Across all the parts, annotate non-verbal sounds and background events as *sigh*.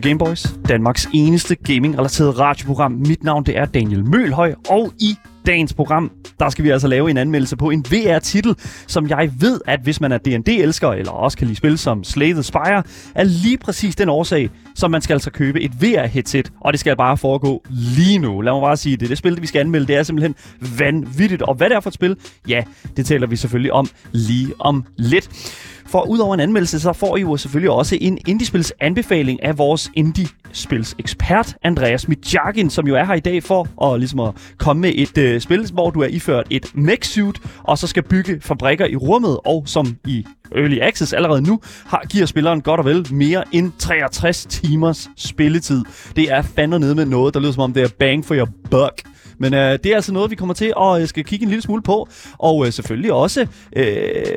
til Gameboys, Danmarks eneste gaming-relateret radioprogram. Mit navn det er Daniel Mølhøj, og i dagens program, der skal vi altså lave en anmeldelse på en VR-titel, som jeg ved, at hvis man er D&D-elsker, eller også kan lide spil som Slay the Spire, er lige præcis den årsag, som man skal altså købe et VR-headset, og det skal bare foregå lige nu. Lad mig bare sige det. Det spil, vi skal anmelde, det er simpelthen vanvittigt. Og hvad det er for et spil, ja, det taler vi selvfølgelig om lige om lidt. For udover en anmeldelse, så får I jo selvfølgelig også en indiespils anbefaling af vores indiespils ekspert, Andreas Mitjagin, som jo er her i dag for at, ligesom at komme med et øh, spil, hvor du er iført et mech suit, og så skal bygge fabrikker i rummet, og som i Early Access allerede nu, har, giver spilleren godt og vel mere end 63 timers spilletid. Det er fandme nede med noget, der lyder som om det er bang for your buck. Men øh, det er altså noget, vi kommer til at øh, skal kigge en lille smule på. Og øh, selvfølgelig også, øh,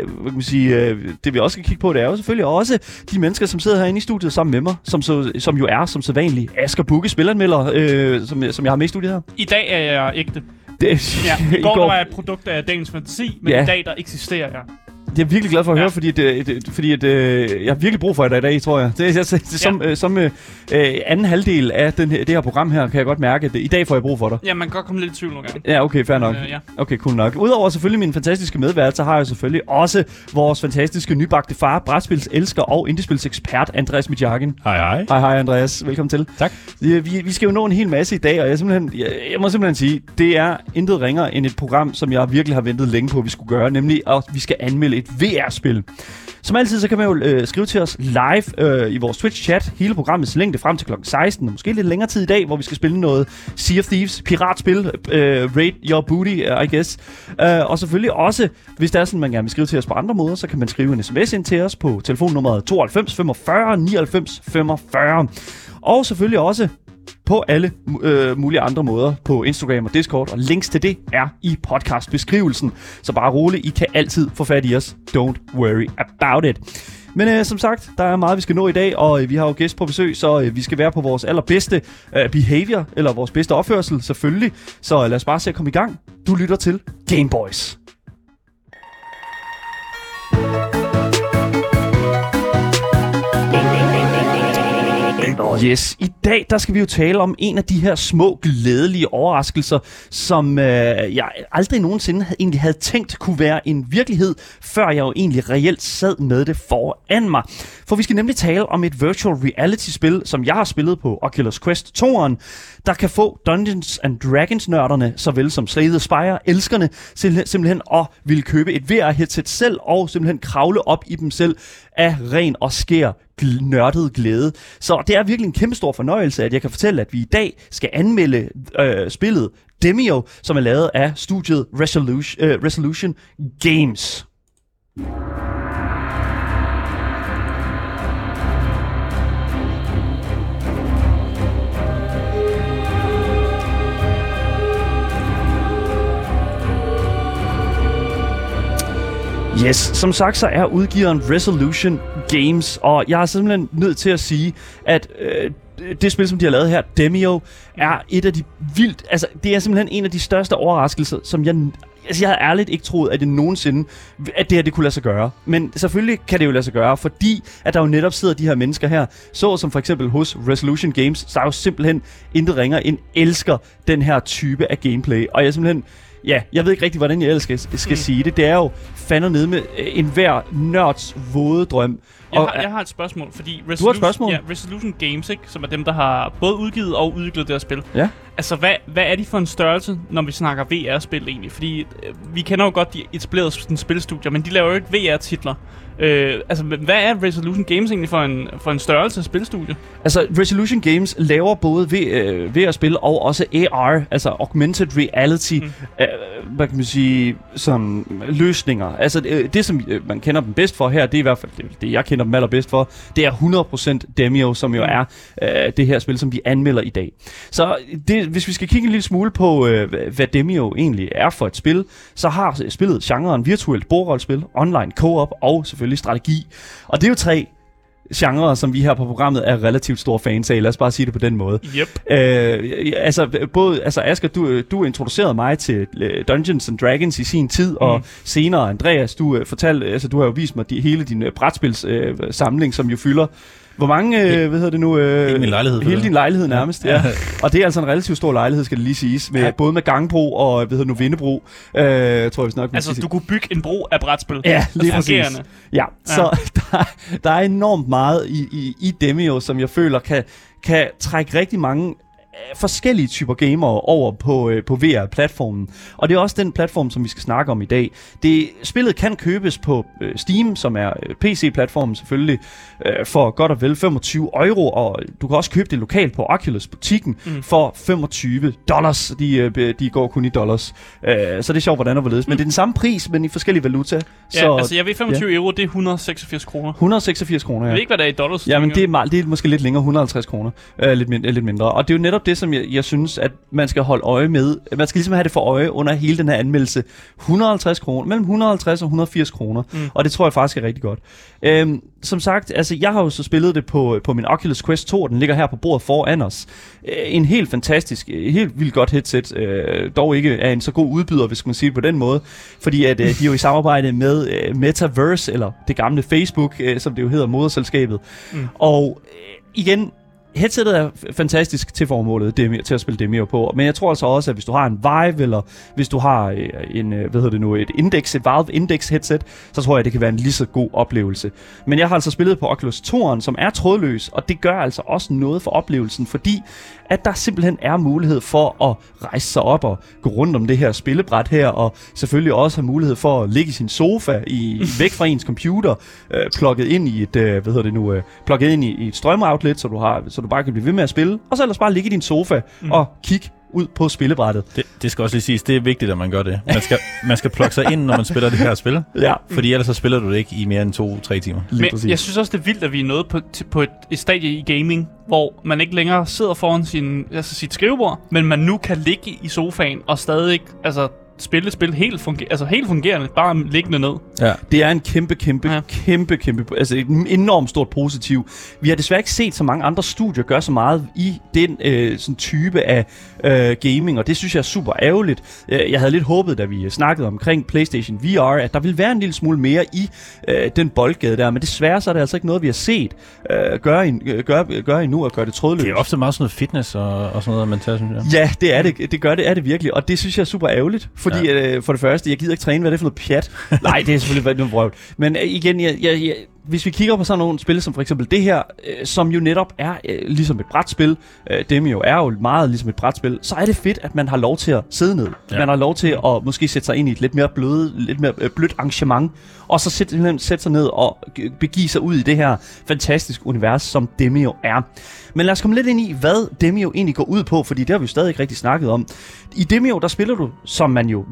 hvad kan man sige, øh, det vi også skal kigge på, det er jo selvfølgelig også de mennesker, som sidder herinde i studiet sammen med mig, som, så, som jo er som sædvanligt Asger Bukke, spilanmelder, øh, som, som jeg har med i studiet her. I dag er jeg ægte. Det, Ja, i går, *laughs* går var jeg et produkt af dagens fantasi, men Ja. i dag der eksisterer jeg. Det er jeg virkelig glad for at Ja. høre, fordi, det, det, fordi at, øh, jeg har virkelig brug for dig i dag, tror jeg. Det, jeg, det, som øh, som øh, øh, anden halvdel af den her, det her program her, kan jeg godt mærke, at det, i dag får jeg brug for dig. Ja, man kan godt komme lidt i tvivl nogle gange. Ja, okay, fair nok. Øh, ja. Okay, cool nok. Udover selvfølgelig min fantastiske medvært, så har jeg selvfølgelig også vores fantastiske nybagte far, brætspils elsker og indiespils ekspert, Andreas Mitjagin. Hej hej. Hej, hej Andreas. Velkommen til. Tak. Vi, vi, vi skal jo nå en hel masse i dag, og jeg, simpelthen, jeg, jeg må simpelthen sige, det er intet ringer end et program, som jeg virkelig har ventet længe på, at vi skulle gøre, nemlig at vi skal anmelde et VR-spil. Som altid, så kan man jo øh, skrive til os live øh, i vores Twitch-chat, hele programmets længde frem til kl. 16, og måske lidt længere tid i dag, hvor vi skal spille noget Sea of Thieves, piratspil, øh, Raid Your Booty, uh, I guess. Uh, og selvfølgelig også, hvis der er sådan, man gerne vil skrive til os på andre måder, så kan man skrive en sms ind til os på telefonnummeret 92 45 99 45. Og selvfølgelig også på alle øh, mulige andre måder på Instagram og Discord, og links til det er i podcastbeskrivelsen. Så bare rolig, I kan altid få fat i os. Don't worry about it. Men øh, som sagt, der er meget, vi skal nå i dag, og øh, vi har jo gæst på besøg, så øh, vi skal være på vores allerbedste øh, behavior, eller vores bedste opførsel, selvfølgelig. Så øh, lad os bare se at komme i gang. Du lytter til Gameboys. Yes, i dag der skal vi jo tale om en af de her små glædelige overraskelser, som øh, jeg aldrig nogensinde havde, egentlig havde tænkt kunne være en virkelighed, før jeg jo egentlig reelt sad med det foran mig. For vi skal nemlig tale om et virtual reality-spil, som jeg har spillet på Oculus Quest 2'eren, der kan få Dungeons and Dragons-nørderne, såvel som Slay the Spire, elskerne, simpelthen, simpelthen at ville købe et VR-headset selv, og simpelthen kravle op i dem selv af ren og skær gl- nørdet glæde. Så det er virkelig en kæmpe stor fornøjelse, at jeg kan fortælle, at vi i dag skal anmelde øh, spillet Demio, som er lavet af studiet Resolution, øh, Resolution Games. Yes, som sagt så er udgiveren Resolution Games, og jeg er simpelthen nødt til at sige, at øh, det spil, som de har lavet her, Demio, er et af de vildt... Altså, det er simpelthen en af de største overraskelser, som jeg... Altså, jeg havde ærligt ikke troet, at det nogensinde, at det her det kunne lade sig gøre. Men selvfølgelig kan det jo lade sig gøre, fordi at der jo netop sidder de her mennesker her, så som for eksempel hos Resolution Games, der er jo simpelthen intet ringer end elsker den her type af gameplay. Og jeg simpelthen Ja, jeg ved ikke rigtig, hvordan jeg ellers skal, skal mm. sige det. Det er jo fandme nede med øh, enhver nørds våde drøm. Jeg, Og, har, jeg har et spørgsmål, fordi Du har et spørgsmål? Ja, Resolution Games, ikke, som er dem, der har både udgivet og udviklet det her spil. Ja. Altså, hvad, hvad er de for en størrelse, når vi snakker VR-spil egentlig? Fordi øh, vi kender jo godt de etablerede sådan, spilstudier, men de laver jo ikke VR-titler. Øh, altså, hvad er Resolution Games egentlig for en, for en størrelse af spilstudie? Altså, Resolution Games laver både V- øh, VR-spil og også AR, altså Augmented Reality, mm. øh, hvad kan man sige, som løsninger. Altså, det, det som øh, man kender dem bedst for her, det er i hvert fald det, det jeg kender dem allerbedst for, det er 100% Demio, som jo Mm. er øh, det her spil, som vi anmelder i dag. Så det, hvis vi skal kigge en lille smule på, øh, hvad- hvad Demio egentlig er for et spil, så har spillet genren virtuelt bordrollespil, online co-op og selvfølgelig strategi. Og det er jo tre genre, som vi her på programmet er relativt store fans af. Lad os bare sige det på den måde. Yep. Øh, altså, både, altså Asger, du, du introducerede mig til øh, Dungeons and Dragons i sin tid, mm. og senere, Andreas, du uh, fortalte, altså du har jo vist mig de, hele din uh, brætspils uh, samling, som jo fylder hvor mange, øh, hvad hedder det nu? Øh, hele min lejlighed. Hele din lejlighed nærmest, ja. ja. Og det er altså en relativt stor lejlighed, skal det lige siges. Med, ja. Både med gangbro og, hvad hedder nu, vindebro. Øh, tror jeg, vi nok Altså, du kunne bygge en bro af brætspil. Ja, lige præcis. Ja, ja, så *laughs* der, der er enormt meget i, i, i Demio, som jeg føler kan, kan trække rigtig mange forskellige typer gamere over på, øh, på VR-platformen. Og det er også den platform, som vi skal snakke om i dag. Det, spillet kan købes på øh, Steam, som er øh, PC-platformen selvfølgelig, øh, for godt og vel 25 euro, og du kan også købe det lokalt på Oculus-butikken mm. for 25 dollars. De, øh, de går kun i dollars. Øh, så det er sjovt, hvordan og hvorledes. Mm. Men det er den samme pris, men i forskellige valuta. Ja, så, altså jeg ved 25 ja. euro, det er 186 kroner. 186 kroner, ja. Jeg ved ikke, hvad det er i dollars. Ja, men det er, meget, det er måske lidt længere, 150 kroner. Øh, lidt, min, lidt mindre. Og det er jo netop det, som jeg, jeg synes, at man skal holde øje med. Man skal ligesom have det for øje under hele den her anmeldelse. 150 kroner, mellem 150 og 180 kroner. Mm. Og det tror jeg faktisk er rigtig godt. Øhm, som sagt, altså jeg har jo så spillet det på, på min Oculus Quest 2, den ligger her på bordet foran os. Øh, en helt fantastisk, øh, helt vildt godt headset, øh, dog ikke er en så god udbyder, hvis man sige det på den måde, fordi at øh, de er jo i samarbejde med øh, Metaverse, eller det gamle Facebook, øh, som det jo hedder, moderselskabet. Mm. Og øh, igen, headsetet er fantastisk til formålet demi, til at spille Demio på, men jeg tror altså også, at hvis du har en Vive, eller hvis du har øh, en, øh, hvad hedder det nu, et Index, et Valve Index headset, så tror jeg, det kan være en lige så god oplevelse. Men jeg har altså spillet på Oculus 2'eren, som er trådløs, og det gør altså også noget for oplevelsen, fordi at der simpelthen er mulighed for at rejse sig op og gå rundt om det her spillebræt her, og selvfølgelig også have mulighed for at ligge i sin sofa i, *laughs* væk fra ens computer, øh, plugget ind i et, øh, hvad hedder det nu, øh, plugget ind i, i et strømoutlet, så du har, så du bare kan blive ved med at spille, og så ellers bare ligge i din sofa mm. og kigge ud på spillebrættet. Det, det skal også lige siges, det er vigtigt, at man gør det. Man skal, *laughs* man skal plukke sig ind, når man spiller det her spil. Ja. Fordi ellers så spiller du det ikke i mere end to-tre timer. Men jeg synes også, det er vildt, at vi er nået på, til, på et, et stadie i gaming, hvor man ikke længere sidder foran sin, altså sit skrivebord, men man nu kan ligge i sofaen og stadig altså, spille spil helt, funger- altså helt fungerende, bare liggende ned. Ja. Det er en kæmpe, kæmpe, ja. kæmpe, kæmpe, altså et enormt stort positiv. Vi har desværre ikke set så mange andre studier gøre så meget i den øh, sådan type af øh, gaming, og det synes jeg er super ærgerligt. Øh, jeg havde lidt håbet, da vi snakkede omkring PlayStation VR, at der ville være en lille smule mere i øh, den boldgade der, men desværre så er det altså ikke noget, vi har set øh, gøre, en, øh, gøre, gøre endnu og gøre det trådløst. Det er ofte meget sådan noget fitness og, og sådan noget, man tager, synes jeg. Ja, det er det. Det gør det, er det virkelig, og det synes jeg er super ærgerligt, fordi ja. øh, for det første, jeg gider ikke træne, hvad er det for noget pjat? *laughs* Nej, det er selvfølgelig noget vrøvl. Men øh, igen, jeg, jeg, jeg, hvis vi kigger på sådan nogle spil som for eksempel det her, øh, som jo netop er øh, ligesom et brætspil, øh, dem jo er jo meget ligesom et brætspil, så er det fedt, at man har lov til at sidde ned. Ja. Man har lov til at måske sætte sig ind i et lidt mere bløde, lidt mere øh, blødt arrangement, og så sætte, sætte sig ned og begive sig ud i det her fantastiske univers, som Demio er. Men lad os komme lidt ind i, hvad Demio egentlig går ud på, fordi det har vi jo stadig ikke rigtig snakket om. I Demio, der spiller du, som man jo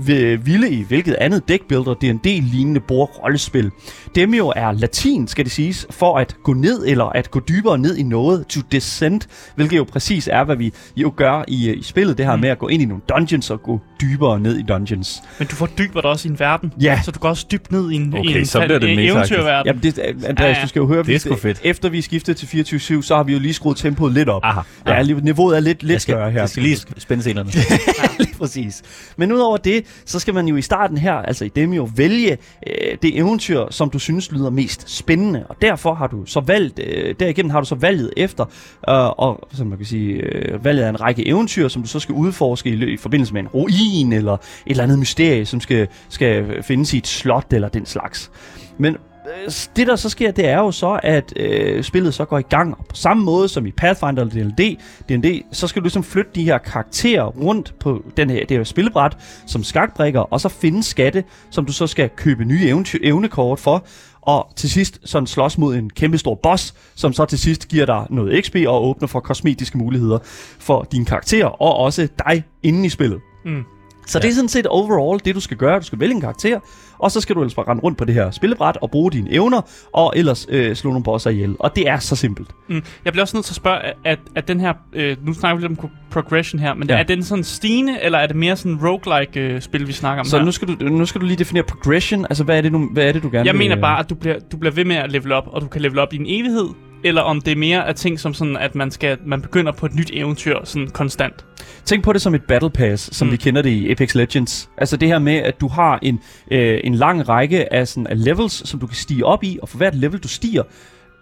ville i hvilket andet deckbuilder, D&D-lignende bordrollespil. Demio er latin, skal det siges, for at gå ned eller at gå dybere ned i noget, to descend, hvilket jo præcis er, hvad vi jo gør i, i spillet, det her mm. med at gå ind i nogle dungeons og gå dybere ned i dungeons. Men du fordyber dig også i en verden, ja. så du går også dybt ned i en, okay, i en, så bliver det eventyrverden. Jamen, det, Andreas, ja, ja. du skal jo høre, det er sgu fedt. efter vi skiftede til 24-7, så har vi jo lige skruet tempoet lidt op. Aha, aha. Ja, niveauet er lidt, lidt skal, større her. Jeg skal lige spænde scenerne. *laughs* lige præcis. Men udover det, så skal man jo i starten her, altså i Demio, vælge øh, det eventyr, som du synes lyder mest spændende. Og derfor har du så valgt, øh, derigennem har du så valget efter, øh, og som man kan sige, øh, valget af en række eventyr, som du så skal udforske i, i forbindelse med en ruin, eller et eller andet mysterie, som skal, skal findes i et slot, eller den slags. Men øh, det der så sker, det er jo så, at øh, spillet så går i gang. Og på samme måde som i Pathfinder eller D&D, D&D, så skal du ligesom flytte de her karakterer rundt på den her, det her spillebræt som skakbrikker, og så finde skatte, som du så skal købe nye eventy- evnekort for. Og til sidst sådan slås mod en kæmpe stor boss, som så til sidst giver dig noget XP og åbner for kosmetiske muligheder for dine karakterer, og også dig inden i spillet. Mm. Så ja. det er sådan set overall det, du skal gøre. Du skal vælge en karakter, og så skal du ellers bare rende rundt på det her spillebræt og bruge dine evner, og ellers øh, slå nogle bosser ihjel. Og det er så simpelt. Mm. Jeg bliver også nødt til at spørge, at, at den her, øh, nu snakker vi lidt om progression her, men ja. er den sådan stigende, eller er det mere sådan roguelike øh, spil, vi snakker om Så her? nu skal, du, nu skal du lige definere progression. Altså, hvad er det, du, hvad er det, du gerne Jeg vil? mener øh, bare, at du bliver, du bliver ved med at level op, og du kan level op i en evighed, eller om det er mere af ting som sådan, at man, skal, man begynder på et nyt eventyr sådan konstant. Tænk på det som et battle pass, som mm. Vi kender det i Apex Legends. Altså det her med, at du har en, øh, en lang række af, sådan, af levels, som du kan stige op i, og for hvert level, du stiger,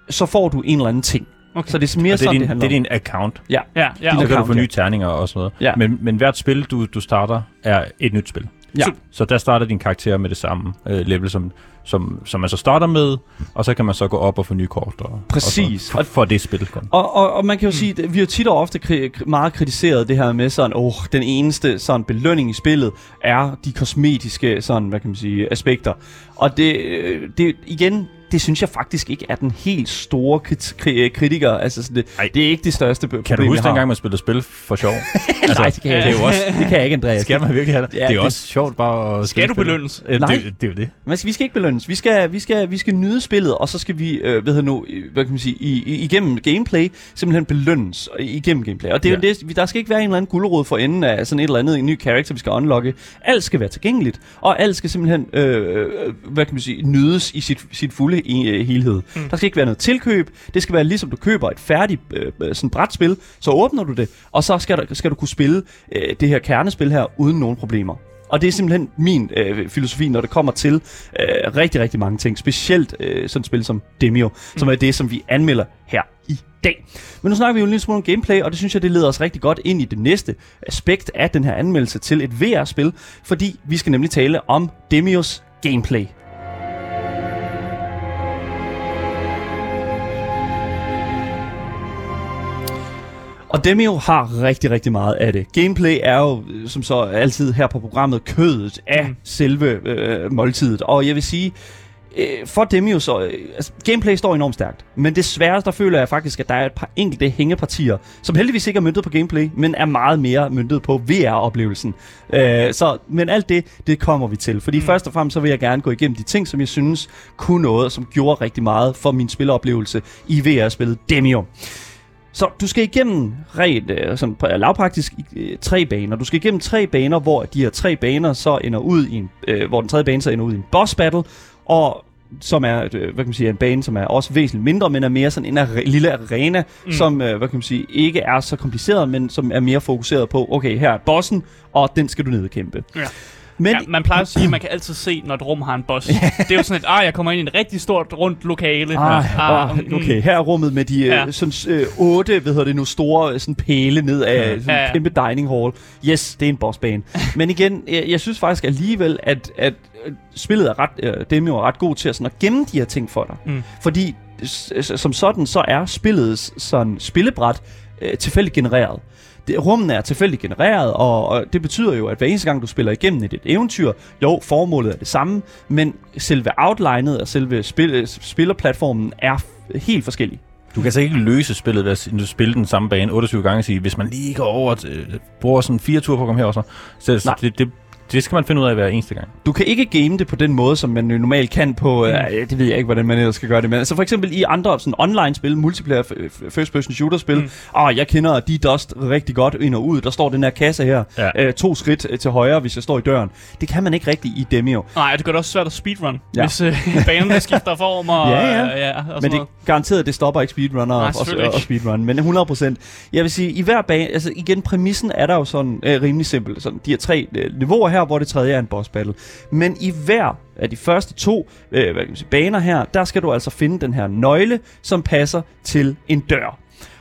så får du en eller anden ting. Okay. Så det er mere Og det er sådan, din, det handler det er din account. Ja, Ja, ja, Så okay. kan du få nye terninger og sådan noget. Ja. Men, men hvert spil, du, du starter, er et nyt spil. Ja. Så- Så der starter din karakter med det samme øh, level, som, som, som man så starter med, og så kan man så gå op og få nye kort. Og, Præcis. Og for, for det spil. Og, og, og man kan jo sige, at vi har tit og ofte kri- meget kritiseret det her med sådan, åh, oh, den eneste sådan belønning i spillet er de kosmetiske sådan, hvad kan man sige, aspekter. Og det, øh, det igen, det synes jeg faktisk ikke er den helt store krit- kri- kritiker. Altså, sådan det, Ej. det er ikke det største b- problem, Kan du huske dengang, man spillede spil for sjov? *laughs* Nej, det kan jeg det er jo også, Det kan jeg ikke, Andreas. skal man virkelig have det? Ja, det er det- også sjovt bare at Skal du belønnes? Øh, Nej. Det, det er jo det. Men vi skal ikke belønnes. Vi skal, vi skal, vi skal nyde spillet, og så skal vi, øh, hvad, hedder nu, hvad kan man sige, i, i, igennem gameplay, simpelthen belønnes igennem gameplay. Og det er ja. Det, der skal ikke være en eller anden gulerod for enden af sådan et eller andet, en ny karakter, vi skal unlocke. Alt skal være tilgængeligt, og alt skal simpelthen, øh, øh, hvad kan man sige, nydes i sit, sit fulde i, øh, helhed. Mm. Der skal ikke være noget tilkøb. Det skal være ligesom du køber et færdigt øh, øh, sådan brætspil, så åbner du det, og så skal, der, skal du kunne spille øh, det her kernespil her uden nogen problemer. Og det er simpelthen min øh, filosofi, når det kommer til øh, rigtig, rigtig mange ting. Specielt øh, sådan et spil som Demio, mm. som er det, som vi anmelder her i dag. Men nu snakker vi jo en lille smule om gameplay, og det synes jeg, det leder os rigtig godt ind i det næste aspekt af den her anmeldelse til et VR-spil, fordi vi skal nemlig tale om Demios gameplay. Og Demio har rigtig, rigtig meget af det. Gameplay er jo, øh, som så altid her på programmet, kødet af mm. Selve øh, måltidet. Og jeg vil sige, øh, for Demio så, øh, altså, gameplay står enormt stærkt. Men desværre, der føler jeg faktisk, at der er et par enkelte hængepartier, som heldigvis ikke er myndet på gameplay, men er meget mere myndet på VR-oplevelsen. Øh, så, men alt det, det kommer vi til. Fordi mm. først og fremmest, så vil jeg gerne gå igennem de ting, som jeg synes kunne noget, og som gjorde rigtig meget for min spiloplevelse i VR-spillet Demio. Så du skal igennem rent øh, sådan pr- lavpraktisk øh, tre baner. Du skal igennem tre baner, hvor de her tre baner så ender ud i en, øh, hvor den tredje bane så ender ud i en boss battle, og som er, øh, hvad kan man sige, en bane, som er også væsentligt mindre, men er mere sådan en are- lille arena. Mm. som, øh, hvad kan man sige, ikke er så kompliceret, men som er mere fokuseret på, okay, her er bossen, og den skal du nedkæmpe. Ja. Men Ja, man plejer at sige, at man kan altid se, når et rum har en boss. *laughs* det er jo sådan et, ah, jeg kommer ind i et rigtig stort, rundt lokale. Ah, ah, mm, okay, her er rummet med de ja. Ja. øh, sådan, øh, otte, hvad hedder det nu, store øh, sådan pæle ned af sådan Ja, en ja. kæmpe dining hall. Yes, det er en bossbane. *laughs* Men igen, jeg, jeg synes faktisk alligevel, at, at øh, spillet er ret, øh, Demio er ret god til at, sådan, at gemme de her ting for dig. Mm. Fordi som sådan, så er spillets sådan, spillebræt øh, tilfældigt genereret. Det, rummene er tilfældigt genereret, og, og det betyder jo, at hver eneste gang du spiller igennem et, et eventyr, jo, formålet er det samme, men selve outlinet og selve spil, spillerplatformen er helt forskellig. Du kan altså ikke løse spillet ved at spille den samme bane 28 gange og sige, hvis man lige går over, øh, bruger sådan fire ture på at komme herover, så, så Nej. det, det, det skal man finde ud af hver eneste gang. Du kan ikke game det på den måde, som man normalt kan på... Mm. Øh, det ved jeg ikke, hvordan man ellers skal gøre det. Men altså for eksempel i andre sådan online-spil, multiplayer first-person shooter-spil. Mm. Ah, jeg kender de dust rigtig godt ind og ud. Der står den her kasse her. Ja. Øh, to skridt øh, til højre, hvis jeg står i døren. Det kan man ikke rigtig i Demio. Nej, det gør det også svært at speedrun, Ja. hvis øh, *laughs* banen skifter form og, Ja, ja. øh, ja og sådan Men det noget. garanteret, det stopper ikke speedrunner Nej, og, og, og speedrun. Men 100%. Jeg vil sige, i hver bane, altså igen, præmissen er der jo sådan øh, rimelig simpel. Sådan, de her tre øh, niveauer her, hvor det tredje er en boss battle. Men i hver af de første to øh, hvad kan man sige, baner her, der skal du altså finde den her nøgle, som passer til en dør.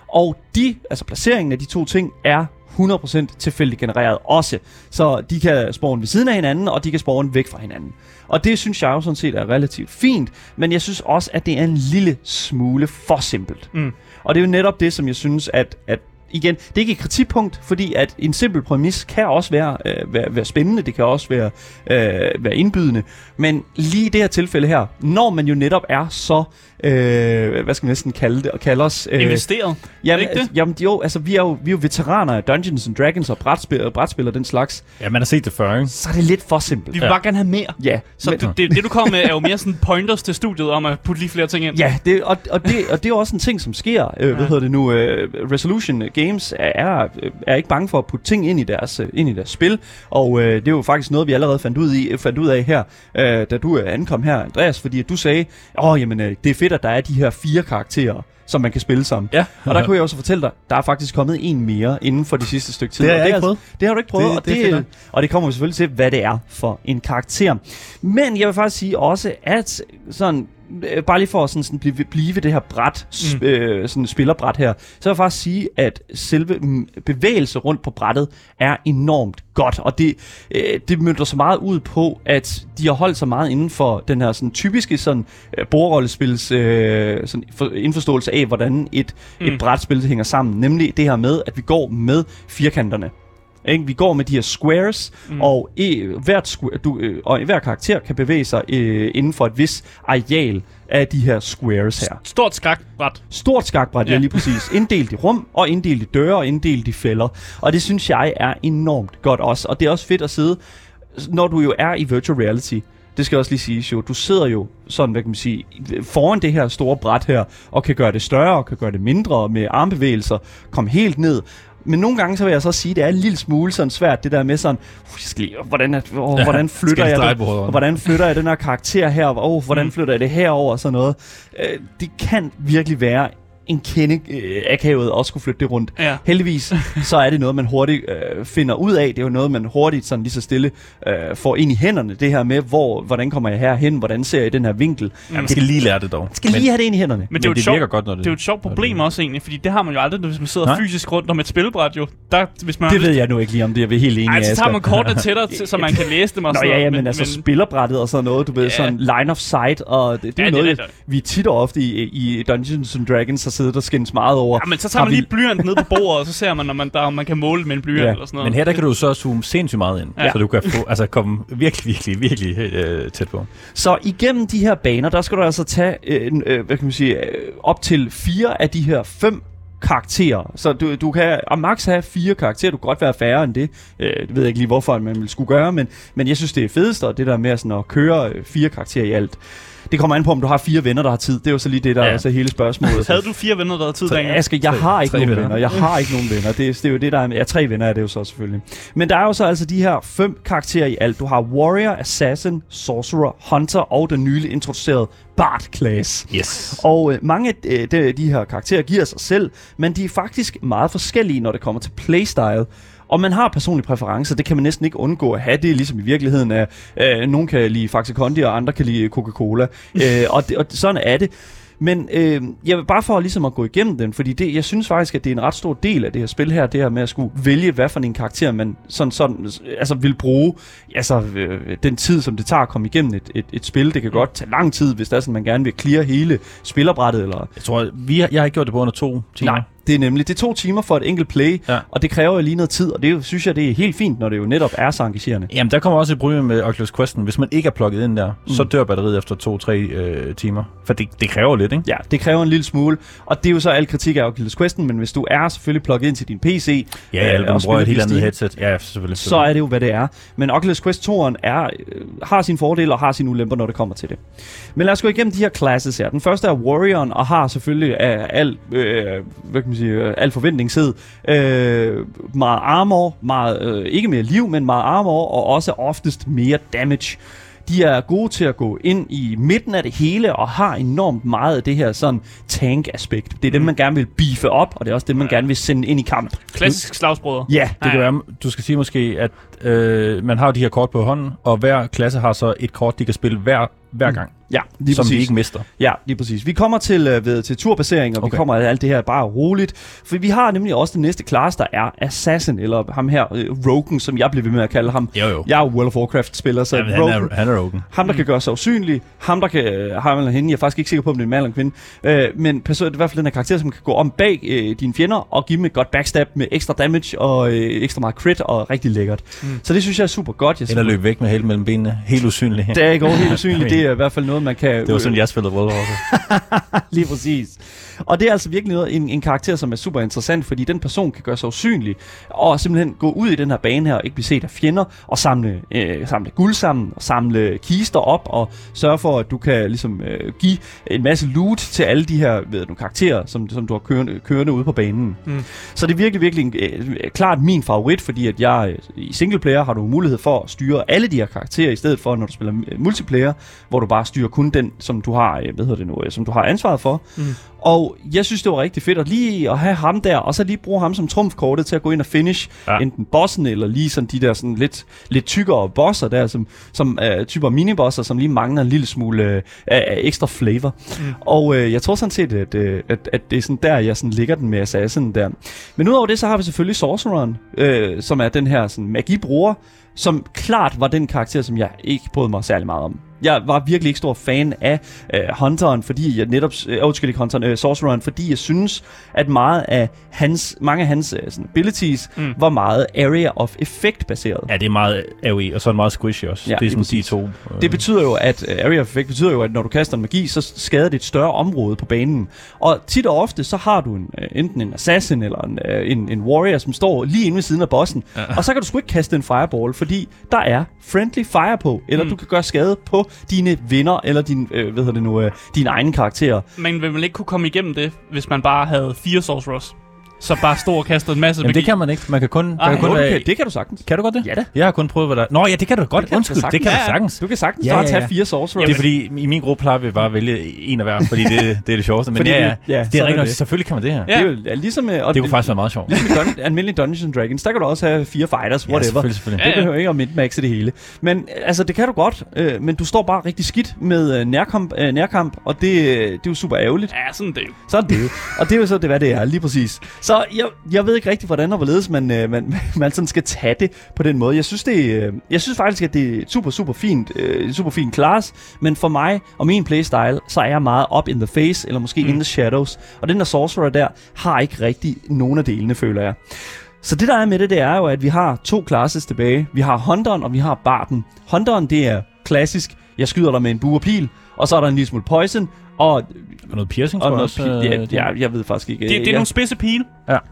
Og de, altså placeringen af de to ting, er 100% tilfældigt genereret også. Så de kan spawne ved siden af hinanden, og de kan spawne væk fra hinanden. Og det synes jeg jo sådan set er relativt fint, men jeg synes også, at det er en lille smule for simpelt. Mm. Og det er jo netop det, som jeg synes, at, at igen, det er ikke et kritikpunkt, fordi at en simpel præmis kan også være, øh, være, være spændende, det kan også være, øh, være indbydende, men lige i det her tilfælde her, når man jo netop er så, øh, hvad skal man næsten kalde det, og kalde os... Øh, Investeret, jamen, ikke det? Jamen, jo, altså vi er jo, vi er jo veteraner af Dungeons and Dragons og brætspil, brætspil og den slags. Ja, man har set det før, ikke? Så er det lidt for simpelt. Vi vil ja. bare gerne have mere. Ja. Så men, du, det, det, du kommer med, er jo mere sådan pointers til studiet om at putte lige flere ting ind. Ja, det, og, og, det, og det er jo også en ting, som sker. Øh, ja. Hvad hedder det nu? Øh, Resolution Games er, er ikke bange for at putte ting ind i deres, øh, ind i deres spil, og øh, det er jo faktisk noget, vi allerede fandt ud, i, fandt ud af her, øh, da du øh, ankom her, Andreas, fordi at du sagde, åh, jamen, øh, det er fedt, at der er de her fire karakterer, som man kan spille som. Ja. Og der kunne jeg også fortælle dig, der er faktisk kommet en mere inden for de sidste stykke tid. Det har jeg ikke altså, prøvet. Det har du ikke prøvet, det, og, det, det og det kommer vi selvfølgelig til, hvad det er for en karakter. Men jeg vil faktisk sige også, at sådan øh, bare lige for at sådan, sådan blive, blive ved det her bræt, mm. øh, sådan spillerbræt her, så vil jeg faktisk sige, at selve mm, bevægelse rundt på brættet er enormt godt, og det, øh, det mønter så meget ud på, at de har holdt sig meget inden for den her sådan, typiske sådan, øh, bordrollespils øh, sådan, for, indforståelse af, hvordan et, mm. et brætspil hænger sammen, nemlig det her med, at vi går med firkanterne. Ikke? Vi går med de her squares, mm. og, e, hvert square, du, øh, og hver karakter kan bevæge sig øh, inden for et vis areal af de her squares her. Stort skakbræt. Stort skakbræt, ja. ja lige præcis. Inddelt i rum, og inddelt i døre, og inddelt i fælder. Og det synes jeg er enormt godt også. Og det er også fedt at sidde, når du jo er i virtual reality, det skal også lige sige, jo. Du sidder jo sådan, hvad kan man sige, foran det her store bræt her, og kan gøre det større, og kan gøre det mindre med armbevægelser, kom helt ned men nogle gange så vil jeg så sige, at det er en lille smule sådan svært, det der med sådan, skal hvordan, er, oh, ja, hvordan *laughs* flytter jeg det, og hvordan flytter jeg den her karakter her, og oh, hvordan mm. flytter jeg det herover og sådan noget. Uh, det kan virkelig være en kende øh, akavet også kunne flytte det rundt. Ja. Heldigvis, så er det noget, man hurtigt øh, finder ud af. Det er jo noget, man hurtigt sådan lige så stille øh, får ind i hænderne. Det her med, hvor, hvordan kommer jeg herhen? Hvordan ser jeg i den her vinkel? Ja, man skal lige lære det dog. Man skal men, lige have det ind i hænderne. Men det, er jo det sjov, virker godt, når det, det er jo et sjovt problem også egentlig, fordi det har man jo aldrig, hvis man sidder Nej. fysisk rundt om et spilbræt jo. Der, hvis man det ved jeg nu ikke lige om, det er vi helt enige Ej, så tager man kortene til dig, så man kan *laughs* læse dem og Nå, ja, ja, men, men altså men, spillerbrættet og sådan noget, du ved, ja. sådan line of sight, og det, det er ja, noget, det, det, vi tit og ofte i, i Dungeons and Dragons har siddet og skændes meget over. Ja, men så tager man lige blyant ned på bordet, og så ser man, når man, der, man kan måle med en blyant ja. eller sådan noget. Men her der kan du så zoome sindssygt meget ind, ja. så du kan få, altså komme virkelig, virkelig, virkelig øh, tæt på. Så igennem de her baner, der skal du altså tage, øh, øh, hvad kan man sige, øh, op til fire af de her fem karakterer. Så du, du kan og max have fire karakterer. Du kan godt være færre end det. Øh, det ved jeg ikke lige, hvorfor man vil skulle gøre, men, men jeg synes, det er fedest, og det der med sådan at køre øh, fire karakterer i alt. Det kommer an på, om du har fire venner, der har tid. Det er jo så lige det, der ja. er så hele spørgsmålet. *laughs* Havde du fire venner, der har tid? Så, Aske, jeg har ikke nogen venner. venner. Jeg har ikke nogen venner. Det, det er jo det, der er... Ja, tre venner er det jo så selvfølgelig. Men der er jo så altså de her fem karakterer i alt. Du har Warrior, Assassin, Sorcerer, Hunter og den nylig introducerede Bard Class. Yes. Og øh, mange af øh, de, de her karakterer giver sig selv, men de er faktisk meget forskellige, når det kommer til playstyle. Og man har personlige præferencer, det kan man næsten ikke undgå at have. Det er ligesom i virkeligheden, at øh, nogen kan lide Faxe Kondi, og andre kan lide Coca-Cola. *laughs* øh, og, det, og sådan er det. Men øh, jeg vil bare for ligesom at gå igennem den, fordi det, jeg synes faktisk, at det er en ret stor del af det her spil her, det her med at skulle vælge, hvad for en karakter man sådan, sådan, altså vil bruge, altså øh, den tid, som det tager at komme igennem et, et, et spil. Det kan godt tage lang tid, hvis det er sådan, man gerne vil clear hele spillerbrættet. Eller... Jeg tror, vi har, jeg har ikke gjort det på under to timer. Nej, det er nemlig, det er to timer for et enkelt play, ja. og det kræver jo lige noget tid, og det synes jeg, det er helt fint, når det jo netop er så engagerende. Jamen, der kommer også et problem med Oculus Questen. Hvis man ikke er plugget ind der, mm. så dør batteriet efter to-tre øh, timer. For det, det kræver lidt, ikke? Ja, det kræver en lille smule, og det er jo så al kritik af Oculus Questen, men hvis du er selvfølgelig plugget ind til din PC, ja, ja, øh, og bruger et helt andet headset, ja, selvfølgelig, selvfølgelig. Så er det jo, hvad det er. Men Oculus Quest 2'eren er, øh, har sine fordele og har sine ulemper, når det kommer til det. Men lad os gå igennem de her classes her. Den første er Warrioren, og har selvfølgelig øh, al, øh, hvad kan man sige, øh, al forventning forventningshed. Øh, meget armor, meget, øh, ikke mere liv, men meget armor, og også oftest mere damage. De er gode til at gå ind i midten af det hele, og har enormt meget af det her sådan tank-aspekt. Det er dem, mm. man gerne vil beefe op, og det er også dem, man ja. gerne vil sende ind i kamp. Klassisk slagsbrødre. Ja. Det kan være, du skal sige måske, at øh, man har de her kort på hånden, og hver klasse har så et kort, de kan spille hver hver gang. Ja, lige som præcis. vi ikke mister. Ja, lige præcis. Vi kommer til, øh, ved, til turbasering, og okay. vi kommer af alt det her bare roligt. For vi har nemlig også den næste class, der er Assassin, eller ham her, øh, Rogan, som jeg bliver ved med at kalde ham. Jo, jo. Jeg er World of Warcraft-spiller, så Jamen, han, Rogan, er, han er Rogan. ham der kan gøre sig usynlig, ham der kan, øh, ham eller hende, jeg er faktisk ikke sikker på, om det er en mand eller en kvinde, øh, men person, det er i hvert fald den her karakter, som kan gå om bag øh, dine fjender, og give dem et godt backstab med ekstra damage, og øh, ekstra meget crit, og rigtig lækkert. Mm. Så det synes jeg er super godt. Jeg Eller løbe væk med hæl mellem benene. Helt usynlig. det er ikke over helt usynligt, *laughs* det er i hvert fald noget, man kan... Det var sådan, jeg spillede World Warcraft. *laughs* Lige præcis. Og det er altså virkelig noget, en, en karakter, som er super interessant, fordi den person kan gøre sig usynlig, og simpelthen gå ud i den her bane her, og ikke blive set af fjender, og samle, øh, samle guld sammen, og samle kister op, og sørge for, at du kan ligesom øh, give en masse loot til alle de her ved du, karakterer, som, som du har kørende, kørende ude på banen. Mm. Så det er virkelig, virkelig øh, klart min favorit, fordi at jeg øh, i singleplayer har du mulighed for at styre alle de her karakterer, i stedet for, når du spiller øh, multiplayer, hvor du bare styrer kun den, som du har, øh, hvad hedder det nu, øh, som du har ansvaret for. Mm. Og jeg synes, det var rigtig fedt at lige at have ham der, og så lige bruge ham som trumfkortet til at gå ind og finish ja. Enten bossen, eller lige sådan de der sådan lidt, lidt tykkere bosser der, som, som uh, typer minibosser, som lige mangler en lille smule uh, ekstra flavor. Mm. Og uh, jeg tror sådan set, at, uh, at, at det er sådan der, jeg sådan ligger den med Assassin der. Men udover det, så har vi selvfølgelig Sorcereren, uh, som er den her sådan magibruger, som klart var den karakter, som jeg ikke brød mig særlig meget om. Jeg var virkelig ikke stor fan af øh, Hunteren, fordi jeg netop... Øh, undskyld ikke Hunteren, øh, Sorcereren, fordi jeg synes, at meget af hans, mange af hans øh, sådan abilities mm. var meget area of effect baseret. Ja, det er meget AoE, og så er det meget squishy også. Ja, det er sådan de to. øh, Det betyder jo, at uh, Area of Effect betyder jo, at når du kaster en magi, så skader det et større område på banen. Og tit og ofte, så har du en, uh, enten en assassin eller en, uh, en, en warrior, som står lige inde ved siden af bossen. Ja. Og så kan du sgu ikke kaste en fireball, fordi der er friendly fire på, eller mm. du kan gøre skade på dine venner, eller din, øh, hvad hedder det nu, øh, dine egne karakterer. Man vil man ikke kunne komme igennem det, hvis man bare havde fire Sorcerers. Så bare stå og kaste en masse Jamen, magi. det kan man ikke. Man kan kun, Ej, kan kun du være, kan, det kan du sagtens. kan du godt det? Ja da. Jeg har kun prøvet, hvad der Nå ja, det kan du godt. Det kan Undskyld, det kan Ja, du ja. sagtens. Du kan sagtens Ja, bare ja, tage ja. fire sorcerers. Det er fordi, i min gruppe plejer vi bare at vælge en af hver, fordi det, *laughs* det er det sjoveste. Men Fordi ja, ja, det- ja, det sådan er rigtigt. det. Selvfølgelig kan man det her. Ja. Det er jo ja, ligesom... Og Det kunne faktisk være meget sjovt. Ligesom i Dun- almindelige Dungeons and Dragons, der kan du også have fire fighters, Ja, whatever. selvfølgelig, selvfølgelig. Det Ja, ja. behøver ikke at midmaxe det hele. Men altså, det kan du godt, øh, men du står bare rigtig skidt med øh, nærkamp, øh, nærkamp, og det, øh, det er jo super ærgerligt. Ja, sådan det er jo. Så er det jo. Og det er jo så, det, hvad det er, lige præcis. Så jeg, jeg ved ikke rigtig, hvordan og hvorledes man, øh, man, *laughs* man sådan skal tage det på den måde. Jeg synes, det, øh, jeg synes faktisk, at det er super, super fint, øh, super fint class, men for mig og min playstyle, så er jeg meget up in the face, eller måske mm. in the shadows. Og den der sorcerer der, har ikke rigtig nogen af delene, føler jeg. Så det der er med det, det er jo, at vi har to classes tilbage. Vi har Hunteren, og vi har Barden. Hunteren, det er klassisk. Jeg skyder dig med en bue og pil, og så er der en lille smule poison, og, Og noget piercing, og tror jeg noget også. pil. øh, Ja, det- ja, jeg ved faktisk ikke. Det, det er jeg, nogle spidse pile.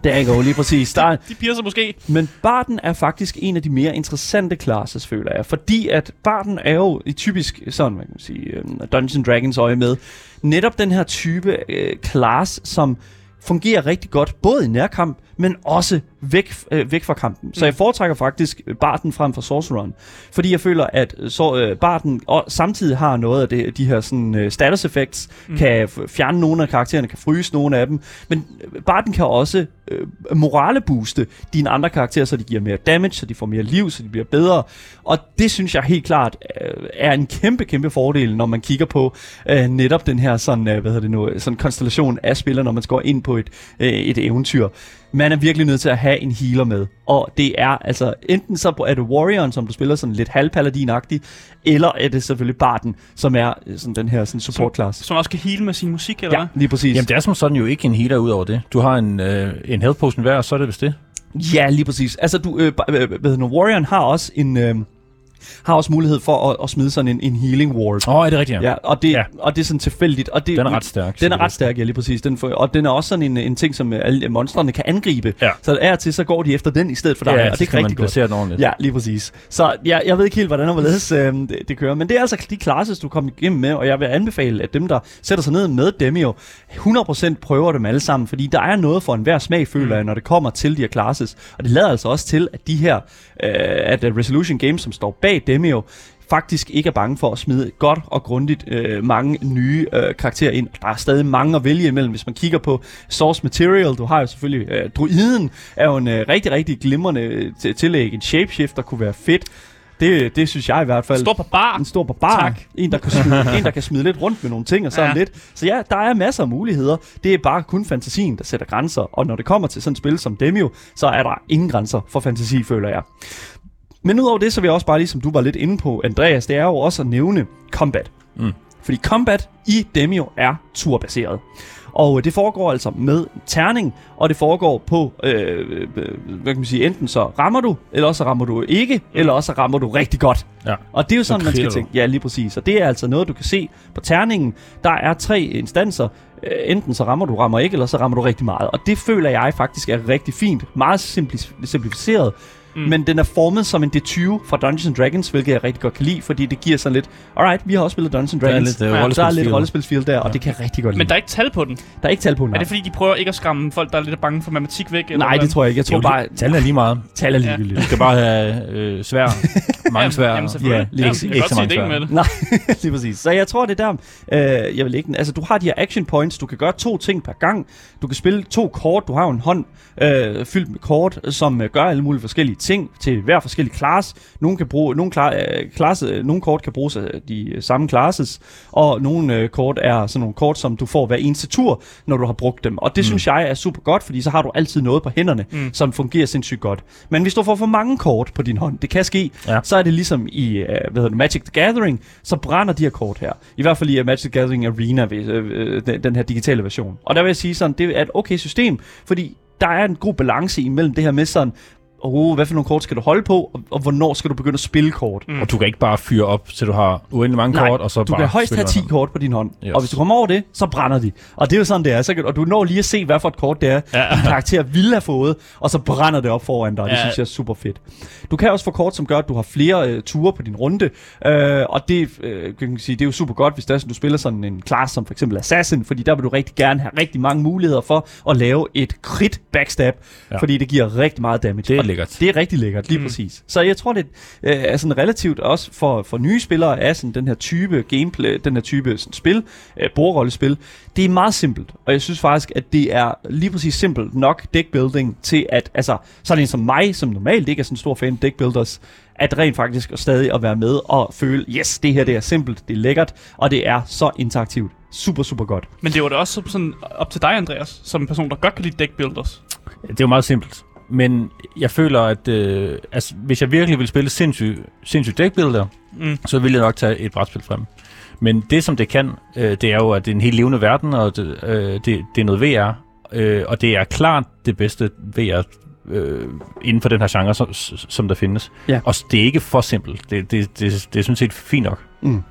det er jo lige præcis. Der er, De piercer måske. men Barden er faktisk en af de mere interessante classes, føler jeg. Fordi at Barden er jo i typisk, sådan man kan sige, øh, Dungeons Dragons øje med, netop den her type øh, class, som fungerer rigtig godt, både i nærkamp, men også væk, øh, væk fra kampen. Så jeg foretrækker faktisk Barden frem for Sorcereren, fordi jeg føler, at så, øh, Barden og samtidig har noget af det, de her sådan, øh, status effects, mm. kan fjerne nogle af karaktererne, kan fryse nogle af dem, men øh, Barden kan også øh, morale booste dine andre karakterer, så de giver mere damage, så de får mere liv, så de bliver bedre. Og det synes jeg helt klart øh, er en kæmpe, kæmpe fordel, når man kigger på øh, netop den her sådan, øh, hvad hedder det nu, sådan konstellation af spillere, når man går ind på et, øh, et eventyr. Man er virkelig nødt til at have en healer med. Og det er altså, enten så er det Warrioren, som du spiller sådan lidt halvpaladin-agtig, eller er det selvfølgelig Barden, som er øh, sådan den her sådan support class. Som også kan heal med sin musik, eller Ja, lige præcis. Jamen, det er som sådan jo ikke en healer ud over det. Du har en, øh, en health potion hver, og så er det vist det. Ja, lige præcis. Altså, du, øh, øh, hvad hedder Warrioren har også en... Øh, har også mulighed for at, at smide sådan en, en healing ward. Åh, oh, er det rigtigt? Ja, og det, ja. Ja. og det er sådan tilfældigt. Og det, Den er ret stærk. Den er ret stærk, ja, lige præcis. Den får, og den er også sådan en, en ting, som alle monstrene kan angribe. Ja. Så af og til, så går de efter den i stedet for dig, Ja, og det er rigtig godt. den ordentligt. Ja, lige præcis. Så ja, jeg ved ikke helt, hvordan og hvorledes øh, det, det kører. Men det er altså de classes, du kommer igennem med, og jeg vil anbefale, at dem, der sætter sig ned med Demio, 100% prøver dem alle sammen, fordi der er noget for enhver smag, føler jeg, når det kommer til de her classes. Og det lader altså også til, at de her, øh, at Resolution Games, som står bag Demio, faktisk ikke er bange for at smide godt og grundigt øh, mange nye øh, karakterer ind. Der er stadig mange at vælge imellem, hvis man kigger på source material. Du har jo selvfølgelig øh, druiden, er jo en øh, rigtig, rigtig glimrende øh, til- tillæg. En shapeshifter kunne være fedt. Det, det synes jeg i hvert fald. Stor barbar. En stor barbar. Tak. En, der kan smide, *laughs* en, der kan smide lidt rundt med nogle ting og sådan ja. lidt. Så ja, der er masser af muligheder. Det er bare kun fantasien, der sætter grænser. Og når det kommer til sådan et spil som Demio, så er der ingen grænser for fantasi, føler jeg. Men udover det, så vil jeg også bare lige, som du var lidt inde på, Andreas, det er jo også at nævne combat. Mm. Fordi combat i Demio er turbaseret. Og det foregår altså med terning, og det foregår på, øh, øh, hvad kan man sige, enten så rammer du, eller også så rammer du ikke, mm. eller også så rammer du rigtig godt. Ja. Og det er jo sådan, man skal tænke. Ja, lige præcis. Og det er altså noget, du kan se på terningen. Der er tre instanser. Øh, Enten så rammer du, rammer ikke, eller så rammer du rigtig meget. Og det føler jeg faktisk er rigtig fint. Meget simpli- simplificeret. Mm. Men den er formet som en D20 fra Dungeons and Dragons, hvilket jeg rigtig godt kan lide, fordi det giver sådan lidt, alright, vi har også spillet Dungeons Der er Dragons. lidt, øh, der er lidt rollespilsfeel. rollespilsfeel der, og det kan jeg rigtig godt lide. Men der er ikke tal på den. der er ikke tal på den. Er nej. det fordi, de prøver ikke at skræmme folk, der er lidt bange for matematik væk? Eller Nej, det hvordan? tror jeg ikke. Jeg Det er tror jo bare, lige, tallene er lige meget. tal er ligegyldigt. Du skal bare have øh, svær. *laughs* Mange svær. Jamen. Ja, lige Ja, præcis. jeg kan Ikke godt så mange det svær. det. Nej, *laughs* lige præcis. Så jeg tror, det er der, øh, jeg vil ikke... Altså, du har de her action points. Du kan gøre to ting per gang. Du kan spille to kort. Du har jo en hånd øh, fyldt med kort, som øh, gør alle mulige forskellige ting til hver forskellig class. Nogle, kan bruge, nogle, klar, øh, klasse, nogle kort kan bruges af de øh, samme classes, og nogle øh, kort er sådan nogle kort, som du får hver eneste tur, når du har brugt dem. Og det mm. synes jeg er super godt, fordi så har du altid noget på hænderne, mm. som fungerer sindssygt godt. Men hvis du får for mange kort på din hånd, det kan ske, Ja. så er det ligesom i øh, hvad hedder det, Magic the Gathering, så brænder de her kort her. I hvert fald i uh, Magic the Gathering Arena, øh, øh, den, den her digitale version. Og der vil jeg sige sådan, det er et okay system, fordi der er en god balance imellem det her med sådan, oh, hvad for nogle kort skal du holde på, og, og hvornår skal du begynde at spille kort. Mm. Og du kan ikke bare fyre op, så du har uendelig mange Nej, kort, og så du bare kan højst have spille 10 kort på din hånd. Yes. Og hvis du kommer over det, så brænder de. Og det er jo sådan, det er. Så kan, og du når lige at se, hvad for et kort det er, ja. din karakter ville have fået, og så brænder det op foran dig. og Det Ja. synes jeg er super fedt. Du kan også få kort, som gør, at du har flere øh, ture på din runde. Øh, og det, øh, kan man sige, det er jo super godt, hvis det er sådan, du spiller sådan en class som for eksempel Assassin, fordi der vil du rigtig gerne have rigtig mange muligheder for at lave et crit backstab, ja. Ja. fordi det giver rigtig meget damage. Det er lækkert. Det er rigtig lækkert, lige mm. præcis. Så jeg tror, det øh, er sådan relativt også for, for nye spillere af sådan den her type gameplay, den her type sådan spil, øh, bordrollespil. Det er meget simpelt, og jeg synes faktisk, at det er lige præcis simpelt nok deckbuilding til at, altså sådan en som mig, som normalt ikke er sådan en stor fan af deckbuilders, at rent faktisk stadig at være med og føle, yes, det her det er simpelt, det er lækkert, og det er så interaktivt. Super, super godt. Men det var da også sådan op til dig, Andreas, som en person, der godt kan lide deck builders. Det er jo meget simpelt. Men jeg føler, at øh, altså, hvis jeg virkelig vil spille sindssygt sindssyg deckbuilder, Mm. så vil jeg nok tage et brætspil frem. Men det, som det kan, øh, det er jo, at det er en helt levende verden, og det, øh, det, det er noget VR. Øh, og det er klart det bedste VR øh, inden for den her genre, som, som der findes. Ja. Og det er ikke for simpelt. Det, det, det, det er sådan set fint nok. Mm.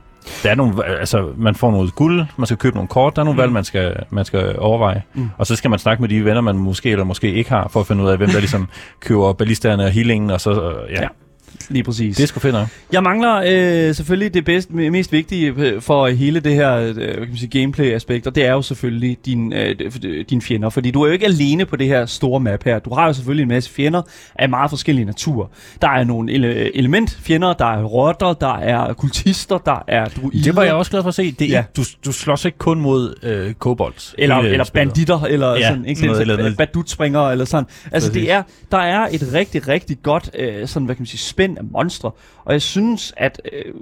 Der er nogle, altså, man får noget guld, man skal købe nogle kort, der er nogle Mm. valg, man skal, man skal overveje. Mm. Mm. Og så skal man snakke med de venner, man måske eller måske ikke har, for at finde ud af, hvem der ligesom køber ballisterne og healingen, og så, øh, ja, Ja. Lige præcis. det fedt nok. Jeg mangler øh, selvfølgelig det bedst, mest vigtige øh, for hele det her øh, kan man sige, gameplay-aspekt, og det er jo selvfølgelig din, øh, dine fjender, fordi du er jo ikke alene på det her store map her. Du har jo selvfølgelig en masse fjender af meget forskellige natur. Der er nogle ele- elementfjender, der er rotter, der er kultister, der er druider. Det var jeg også glad for at se. Det er, Ja. du, du slås ikke kun mod øh, kobolds. Eller, eller banditter, eller Ja, sådan, ikke? noget eller noget. eller sådan. Altså, det er, der er et rigtig, rigtig godt, øh, sådan, hvad kan man sige, spænd af monstre. Og jeg synes, at øh,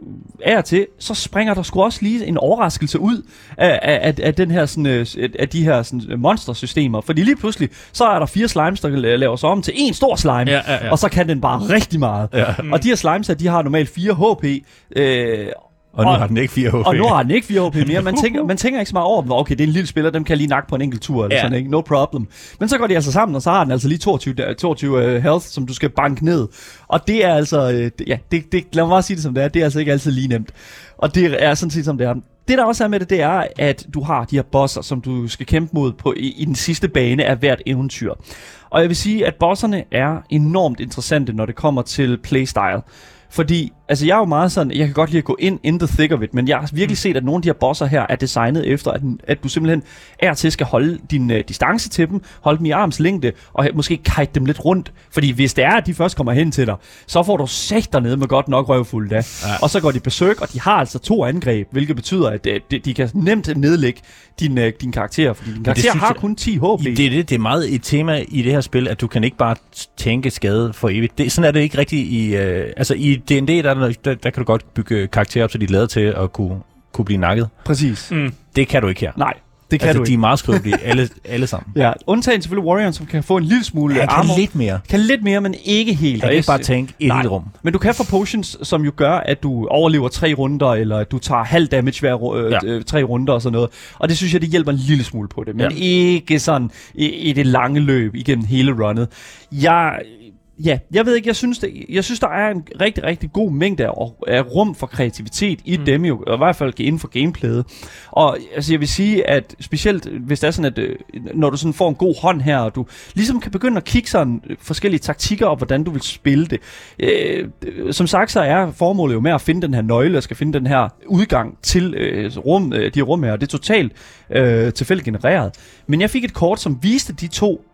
af og til, så springer der sgu også lige en overraskelse ud af, af, af, den her, sådan, øh, af de her sådan, øh, monstersystemer. Fordi lige pludselig, så er der fire slimes, der la- laver sig om til en stor slime. Ja, ja, ja. Og så kan den bare rigtig meget. Ja. Og de her slimes her, de har normalt 4 HP, øh, Og nu Og- har den ikke 4 HP. og nu har den ikke 4 HP mere. Man *laughs* tænker, man tænker ikke så meget over dem. Okay, det er en lille spiller, dem kan lige nakke på en enkelt tur. Eller Ja. sådan, ikke? No problem. Men så går de altså sammen, og så har den altså lige 22, da- 22 uh, health, som du skal banke ned. Og det er altså... Uh, det, ja, det, det, lad mig bare sige det som det er. Det er altså ikke altid lige nemt. Og det er sådan set som det er. Det der også er med det, det er, at du har de her bosser, som du skal kæmpe mod på, i, i den sidste bane af hvert eventyr. Og jeg vil sige, at bosserne er enormt interessante, når det kommer til playstyle. Fordi, altså jeg er jo meget sådan, jeg kan godt lide at gå ind in the thick of it, men jeg har virkelig set, at nogle af de her bosser her er designet efter, at, at du simpelthen er til skal holde din uh, distance til dem, holde dem i arms længde, og måske kite dem lidt rundt. Fordi hvis det er, at de først kommer hen til dig, så får du sæt dernede med godt nok røvfuld da. Ja. Og så går de besøg, og de har altså to angreb, hvilket betyder, at uh, de, de kan nemt nedlægge din, uh, din karakter, fordi din karakter har jeg- kun 10 HP. Det er, det, det er meget et tema i det her spil, at du kan ikke bare tænke skade for evigt. Det, sådan er det ikke rigtigt i, øh, altså i D&D, der, er der, der, der kan du godt bygge karakterer op, så de er lavet til at kunne, kunne blive nakket. Præcis. Mm. Det kan du ikke her. Nej, det kan altså, du de ikke. er meget skrøbelige, *laughs* alle, alle sammen. Ja, undtagen selvfølgelig Warrior, som kan få en lille smule Han kan armor. lidt mere. kan lidt mere, men ikke helt. Han kan ikke bare tænke et Nej. helt rum. Men du kan få potions, som jo gør, at du overlever tre runder, eller at du tager halv damage hver øh, Ja. øh, tre runder og sådan noget. Og det synes jeg, det hjælper en lille smule på det. Men Ja. ikke sådan i, i det lange løb igennem hele runnet. Jeg... Ja, jeg ved ikke, jeg synes, det, jeg synes, der er en rigtig, rigtig god mængde af, af rum for kreativitet i mm. dem jo, og i hvert fald inden for gameplayet. Og altså, jeg vil sige, at specielt hvis det er sådan, at øh, når du sådan får en god hånd her, og du ligesom kan begynde at kigge sådan øh, forskellige taktikker og hvordan du vil spille det. Øh, som sagt, så er formålet jo med at finde den her nøgle, og skal finde den her udgang til øh, rum, øh, de rum her, og det er totalt øh, tilfældigt genereret. Men jeg fik et kort, som viste de to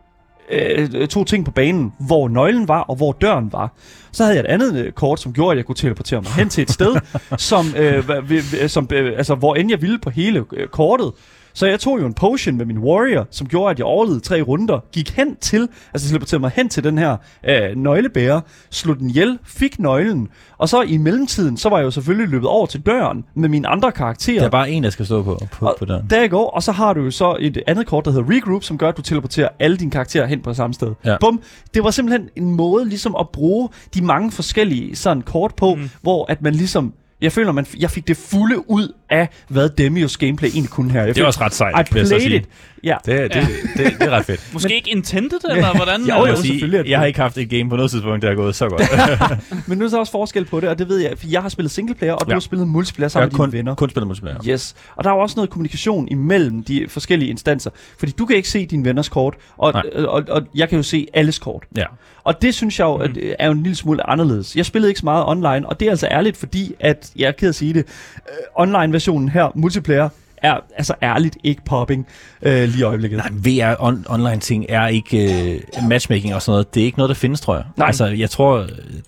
øh, to ting på banen, hvor nøglen var og hvor døren var. Så havde jeg et andet øh, kort, som gjorde, at jeg kunne teleportere mig hen til et sted, *laughs* som, øh, som, øh, altså, hvor end jeg ville på hele øh, kortet. Så jeg tog jo en potion med min warrior, som gjorde, at jeg overlevede tre runder, gik hen til, altså teleporterede mig hen til den her øh, nøglebærer, slog den ihjel, fik nøglen, og så i mellemtiden, så var jeg jo selvfølgelig løbet over til døren med mine andre karakterer. Der er bare en, der skal stå på, på, Og på døren. Der jeg går, og så har du jo så et andet kort, der hedder Regroup, som gør, at du teleporterer alle dine karakterer hen på samme sted. Ja. Bum. Det var simpelthen en måde ligesom at bruge de mange forskellige sådan kort på, mm. hvor at man ligesom... Jeg føler, man, jeg fik det fulde ud af, hvad Demios gameplay egentlig kunne her. Jeg Det er også ret sejt, I vil jeg så played sige. it. Ja. Det, det, det, det, det er ret fedt. *laughs* Måske ikke intended, eller *laughs* hvordan? Jo, Jeg, sige, det jeg har ikke haft et game på noget tidspunkt, der er gået så godt. *laughs* Men nu er der også forskel på det, og det ved jeg, for jeg har spillet singleplayer, og du Ja. har spillet multiplayer jeg sammen har med kun, dine venner. kun spillet multiplayer. Yes, og der er jo også noget kommunikation imellem de forskellige instanser, fordi du kan ikke se dine venners kort, og, og, og, og jeg kan jo se alles kort. Ja. Og det synes jeg jo øh, er jo en lille smule anderledes. Jeg spillede ikke så meget online, og det er altså ærligt, fordi at, jeg er ked at sige det, øh, online-versionen her, multiplayer, er altså ærligt ikke popping øh, lige i øjeblikket. Nej, VR on, online ting er ikke uh, matchmaking og sådan noget. Det er ikke noget, der findes, tror jeg. Nej. Altså, jeg tror,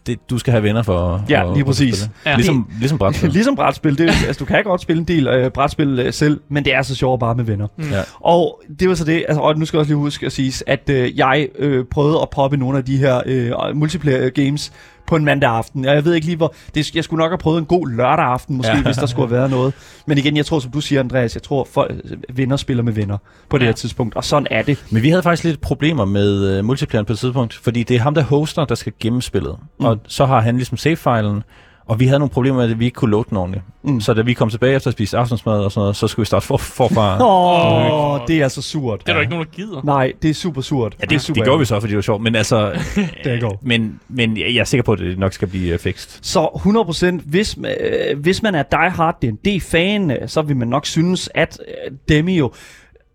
det, du skal have venner for Ja, at- lige at præcis. spille. Ja. Ligesom, ligesom brætspil. *laughs* ligesom brætspil, det, er- altså, du kan godt spille en del øh, brætspil øh, selv, men det er så sjovt bare med venner. Ja. Og det var så det, altså, og nu skal jeg også lige huske at sige, at øh, jeg øh, prøvede at poppe nogle af de her øh, multiplayer games på en mandag aften. Og jeg ved ikke lige, hvor... Det, jeg skulle nok have prøvet en god lørdag aften, måske, Ja. hvis der skulle have været noget. Men igen, jeg tror, som du siger, Andreas, jeg tror, folk, venner spiller med venner på det Ja. her tidspunkt. Og sådan er det. Men vi havde faktisk lidt problemer med uh, multiplayeren på et tidspunkt, fordi det er ham, der hoster, der skal gemme spillet. Mm. Og så har han ligesom save-filen, og vi havde nogle problemer med, at vi ikke kunne load den ordentligt. Mm. Så da vi kom tilbage efter at spise aftensmad og sådan noget, så skulle vi starte for, forfra. Åh, oh, det er så surt. Det er der ikke nogen, der gider. Nej, det er super surt. Ja, det, super det gjorde vi så, fordi det var sjovt. Men altså, *laughs* Det går. men, men jeg er sikker på, at det nok skal blive uh, fikst. Så 100%, hvis, man- øh, hvis man er die hard D&D-fan, øh, så vil man nok synes, at øh, Demio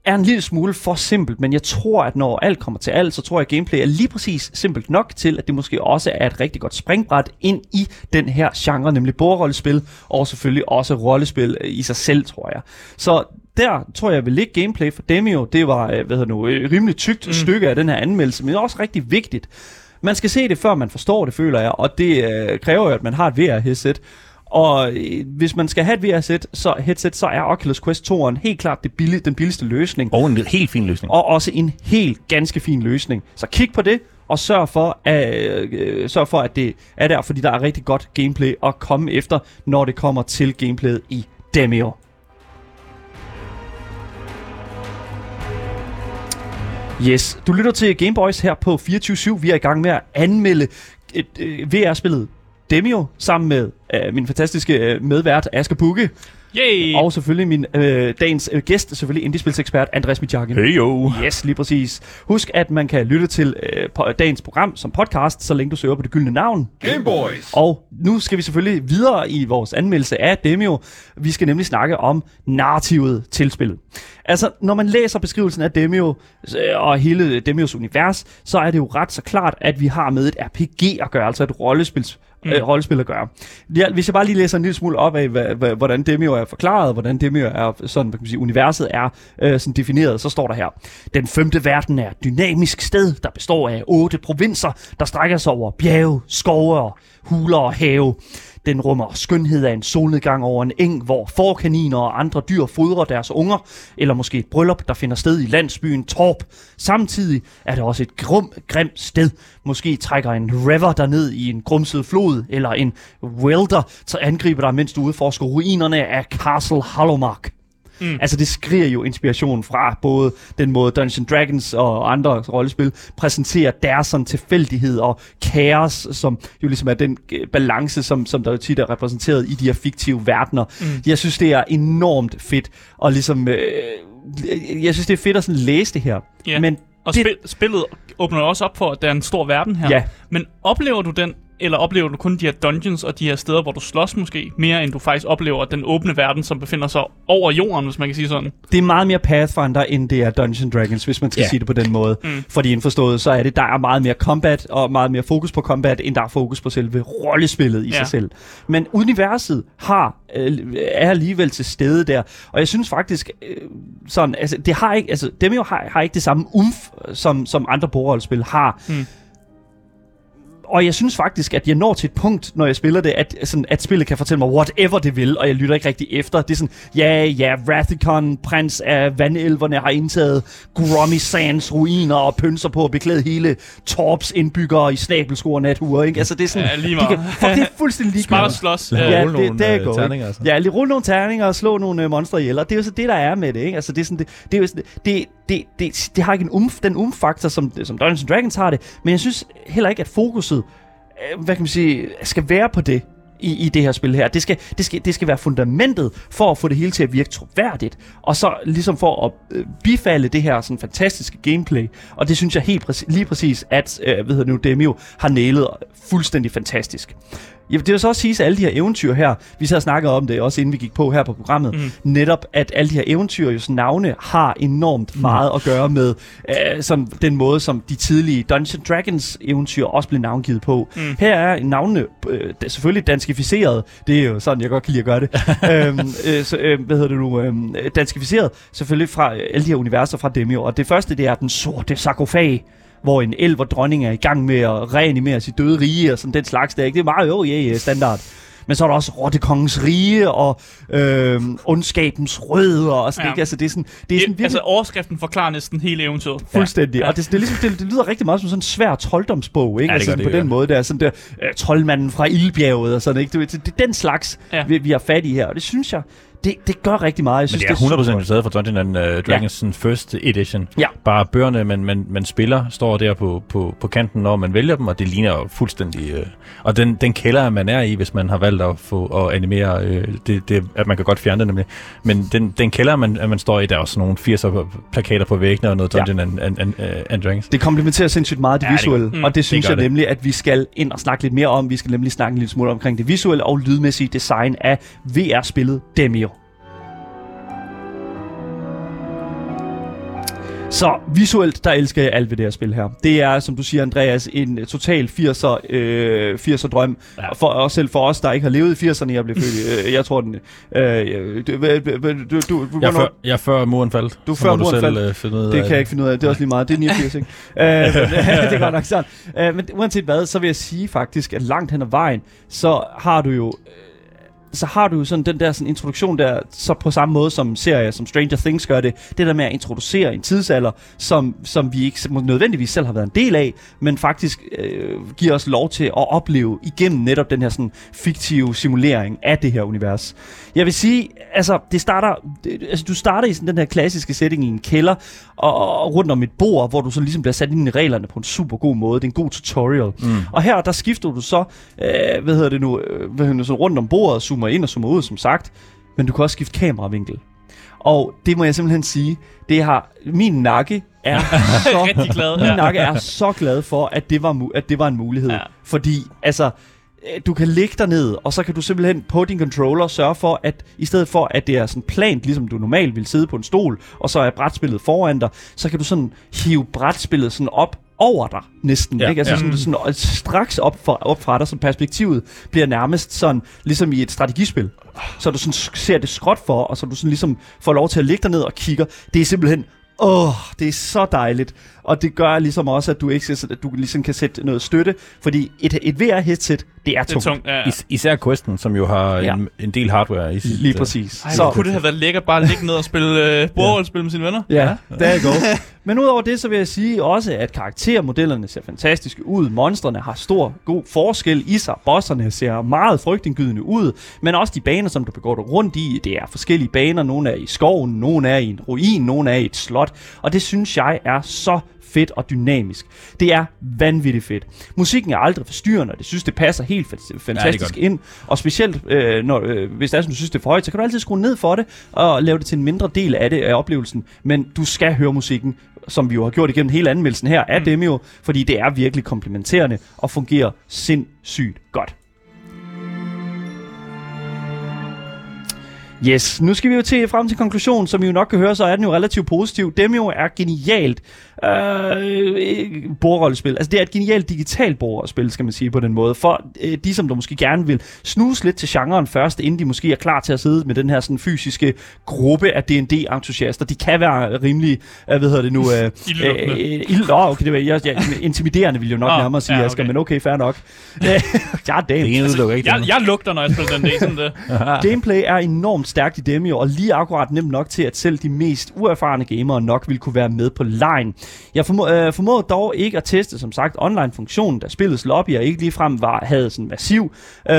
er en lille smule for simpelt, men jeg tror, at når alt kommer til alt, så tror jeg, at gameplay er lige præcis simpelt nok til, at det måske også er et rigtig godt springbræt ind i den her genre, nemlig bordrollespil, og selvfølgelig også rollespil øh, i sig selv, tror jeg. Så der tror jeg vil ligge gameplay for Demio. Det var, øh, hvad hedder nu, et rimelig tykt mm. stykke af den her anmeldelse, men også rigtig vigtigt. Man skal se det, før man forstår det, føler jeg, og det øh, kræver jo, at man har et VR-headset. Og øh, hvis man skal have et VR-headset, så, headset, så er Oculus Quest 2'eren helt klart det billig, den billigste løsning. Og en helt fin løsning. Og også en helt ganske fin løsning. Så kig på det, og sørg for, at, øh, sørg for, at det er der, fordi der er rigtig godt gameplay at komme efter, når det kommer til gameplayet i Demio. Yes, du lytter til Gameboys her på 24-7. Vi er i gang med at anmelde et, øh, VR-spillet Demio sammen med øh, min fantastiske øh, medvært Asger Bukke. Yay! Og selvfølgelig min øh, dagens øh, gæst, selvfølgelig indiespilsekspert Andreas Michakken. Hey jo. Yes, lige præcis. Husk, at man kan lytte til øh, på, dagens program som podcast, så længe du søger på det gyldne navn. Gameboys. Og nu skal vi selvfølgelig videre i vores anmeldelse af Demio. Vi skal nemlig snakke om narrativet til spillet. Altså, når man læser beskrivelsen af Demio øh, og hele Demios univers, så er det jo ret så klart, at vi har med et RPG at gøre, altså et rollespils mm. øh, rollespil at gøre. Ja, hvis jeg bare lige læser en lille smule op af, hvad, hva, hvordan Demio er forklaret, hvordan Demio er sådan, hvad kan man sige, universet er øh, sådan defineret, så står der her. Den femte verden er et dynamisk sted, der består af otte provinser, der strækker sig over bjerge, skove og huler og have. Den rummer skønhed af en solnedgang over en eng, hvor forkaniner og andre dyr fodrer deres unger, eller måske et bryllup, der finder sted i landsbyen Torp. Samtidig er det også et grum, grimt sted. Måske trækker en river der ned i en grumset flod, eller en welder, så angriber dig, mens du udforsker ruinerne af Castle Hallowmark. Mm. Altså det skriger jo inspiration fra både den måde Dungeons Dragons og andre rollespil præsenterer deres sådan tilfældighed og kaos, som jo ligesom er den øh, balance, som, som der jo tit er repræsenteret i de her fiktive verdener. Mm. Jeg synes, det er enormt fedt, og ligesom... Øh, jeg synes, det er fedt at sådan læse det her. Ja. Men Og det, spil, spillet åbner også op for, at der er en stor verden her. Ja. Men oplever du den, eller oplever du kun de her dungeons og de her steder, hvor du slås måske, mere end du faktisk oplever den åbne verden, som befinder sig over jorden, hvis man kan sige sådan? det er meget mere Pathfinder, end det er Dungeons Dragons, hvis man skal Ja. sige det på den måde. Mm. Fordi indforstået, så er det, der er meget mere combat, og meget mere fokus på combat, end der er fokus på selve rollespillet i Ja. sig selv. Men universet har, øh, er alligevel til stede der, og jeg synes faktisk, øh, sådan, altså, det har ikke, altså, dem jo har, har ikke det samme umf, som, som andre bordrollespil har. Mm. Og jeg synes faktisk, at jeg når til et punkt, når jeg spiller det, at, sådan, at spillet kan fortælle mig whatever det vil, og jeg lytter ikke rigtig efter. Det er sådan, ja, ja, Rathicon, prins af vandelverne, har indtaget Grommy Sands ruiner og pynser på at beklæde hele Torps indbyggere i snabelsko og nathuer, ikke? Altså, det er sådan, Ja, lige de meget. kan, fuck, det er fuldstændig *laughs* Smart ligegyldigt. slås. Lad Ja. ja, det- nogle det er øh, godt, terninger, altså. Ja, lige rulle nogle terninger og slå nogle øh, monstre ihjel, og det er jo så det, der er med det, ikke? Altså, det er sådan, det, det er jo sådan, det, det, det, det har ikke en umf, den umf-faktor, som, som Dungeons Dragons har det, men jeg synes heller ikke, at fokuset, øh, hvad kan man sige, skal være på det i, i det her spil her. Det skal, det, skal, det skal være fundamentet for at få det hele til at virke troværdigt, og så ligesom for at øh, bifalde det her sådan fantastiske gameplay. Og det synes jeg helt præcis, lige præcis, at øh, det nu, Demio har nailet fuldstændig fantastisk. Ja, det vil så også sige, at alle de her eventyr her, vi så snakket om det også inden vi gik på her på programmet, Mhm. mm. netop at alle de her eventyr, jo navne, har enormt meget at gøre med øh, sådan den måde, som de tidlige Dungeons Dragons eventyr også blev navngivet på. Mm. Mm. Her er navnene øh, selvfølgelig danskificeret. Det er jo sådan, jeg godt kan lide at gøre det. *laughs* øhm, øh, så, øh, hvad hedder det nu? Øh, danskificeret selvfølgelig fra øh, alle de her universer fra Demio. Og det første, det er den sorte sarkofag hvor en elv og dronning er i gang med at reanimere sit døde rige og sådan den slags der. Ikke? Det er meget jo, ja, yeah, standard. Men så er der også Rottekongens rige og øh, ondskabens rødder og sådan, Ja. ikke? Altså, det er sådan, det er sådan virkelig altså, overskriften forklarer næsten hele eventyret. Fuldstændig. Ja. Og det, det, er ligesom, det, det lyder rigtig meget som sådan en svær trolddomsbog, ikke? Ja, det altså, gør det, på den måde der, sådan der øh, troldmanden fra Ildbjerget og sådan, ikke? Det, det, det er den slags, ja. vi, vi har fat i her, og det synes jeg, det, det gør rigtig meget. Jeg Men synes, det er super 100% godt. taget fra Dungeons and uh, Dragons ja. first edition. Ja. Bare bøgerne, man, man, man spiller, står der på, på, på kanten, når man vælger dem, og det ligner jo fuldstændig... Øh, og den, den kælder, man er i, hvis man har valgt at få at animere, øh, det, det, at man kan godt fjerne det nemlig. Men den, den kælder, man, at man står i, der er også nogle 80'er plakater på væggene og noget Ja. Dungeons and, and, and, uh, and Dragons. Det komplementerer sindssygt meget det Ja, det visuelle, mm, og det synes gør jeg det. nemlig, at vi skal ind og snakke lidt mere om. Vi skal nemlig snakke en lille smule omkring det visuelle og lydmæssige design af VR-spillet Demio. Så visuelt, der elsker jeg alt ved det her spil her. Det er, som du siger, Andreas, en øh, total 80'er, øh, 80'er drøm. Ja. For, og selv for os, der ikke har levet i 80'erne, jeg blev født øh, jeg tror den... Øh, du, du, du, du, Jeg før, jeg før muren faldt. Du før muren selv, faldt. øh, finde ud Det af kan jeg ikke finde ud af. Det er også lige meget. Det er 89, ikke? *laughs* øh, men, *laughs* det er godt nok sådan. Øh, men uanset hvad, så vil jeg sige faktisk, at langt hen ad vejen, så har du jo øh, så har du jo sådan den der sådan introduktion der, så på samme måde som serier som Stranger Things gør det, det der med at introducere en tidsalder, som, som vi ikke nødvendigvis selv har været en del af, men faktisk øh, giver os lov til at opleve igennem netop den her sådan fiktive simulering af det her univers. Jeg vil sige, altså, det starter, det, altså du starter i sådan den her klassiske setting i en kælder, og, og rundt om et bord, hvor du så ligesom bliver sat ind i reglerne på en super god måde. Det er en god tutorial. Mm. Og her, der skifter du så, øh, hvad hedder det nu, øh, hvad hedder det, så rundt om bordet, zoomer ind og zoomer ud, som sagt. Men du kan også skifte kameravinkel. Og det må jeg simpelthen sige, det har, min nakke er *laughs* så, glad. min nakke er så glad for, at det var, at det var en mulighed. Ja. Fordi, altså, øh, du kan ligge der ned, og så kan du simpelthen på din controller sørge for, at i stedet for, at det er sådan plant, ligesom du normalt vil sidde på en stol, og så er brætspillet foran dig, så kan du sådan hive brætspillet sådan op over dig næsten, Ja, ikke? Altså ja. sådan, sådan øh, straks op, for, op fra dig, så perspektivet bliver nærmest sådan, ligesom i et strategispil. Så du sådan ser det skråt for, og så du sådan ligesom får lov til at ligge derned og kigger. Det er simpelthen Åh, det er så dejligt. Og det gør ligesom også, at du ikke skal, at du ligesom kan sætte noget støtte, fordi et, et VR-headset, det er Det er tungt. tungt, ja. ja. Is- især Questen, som jo har Ja. en, en del hardware i sit, Lige øh, præcis. Ej, så kunne det have været lækkert bare at ligge ned og spille øh, bordrollespil med sine venner. Ja, der er go. Men udover det, så vil jeg sige også, at karaktermodellerne ser fantastiske ud. Monstrene har stor, god forskel i sig. Bosserne ser meget frygtindgydende ud. Men også de baner, som du begår dig rundt i, det er forskellige baner. Nogle er i skoven, nogle er i en ruin, nogle er i et slot. Og det synes jeg er så fedt og dynamisk. Det er vanvittigt fedt. Musikken er aldrig forstyrrende, og det synes, det passer helt fa- fantastisk godt. ind. Og specielt, øh, når, øh, hvis det er sådan, du synes, det er for højt, så kan du altid skrue ned for det, og lave det til en mindre del af det af oplevelsen. Men du skal høre musikken, som vi jo har gjort igennem hele anmeldelsen her af mm. Demio, fordi det er virkelig komplementerende og fungerer sindssygt godt. Yes, nu skal vi jo til frem til konklusionen, som I jo nok kan høre, så er den jo relativt positiv. Demio er genialt øh, bordrollespil. Altså det er et genialt digitalt bordrollespil, skal man sige på den måde. For øh, de, som der måske gerne vil snuse lidt til genren først, inden de måske er klar til at sidde med den her sådan fysiske gruppe af D&D-entusiaster. De kan være rimelig, øh, hvad hedder det nu? Øh, Ildlukkende. øh, ild, oh, okay, det var, jeg, jeg, intimiderende vil jeg jo nok Ah, nærmere sige, ja, ja, Asger, okay. men okay, fair nok. *laughs* *laughs* ja, damn. Det udelukker ikke Jeg, jeg lugter, når jeg spiller den sådan det. *laughs* Gameplay er enormt stærkt i Demio, og lige akkurat nemt nok til, at selv de mest uerfarne gamere nok vil kunne være med på line. Jeg formo- øh, formåede dog ikke at teste, som sagt, online-funktionen, da spillets lobbyer ikke ligefrem var, havde sådan massiv øh,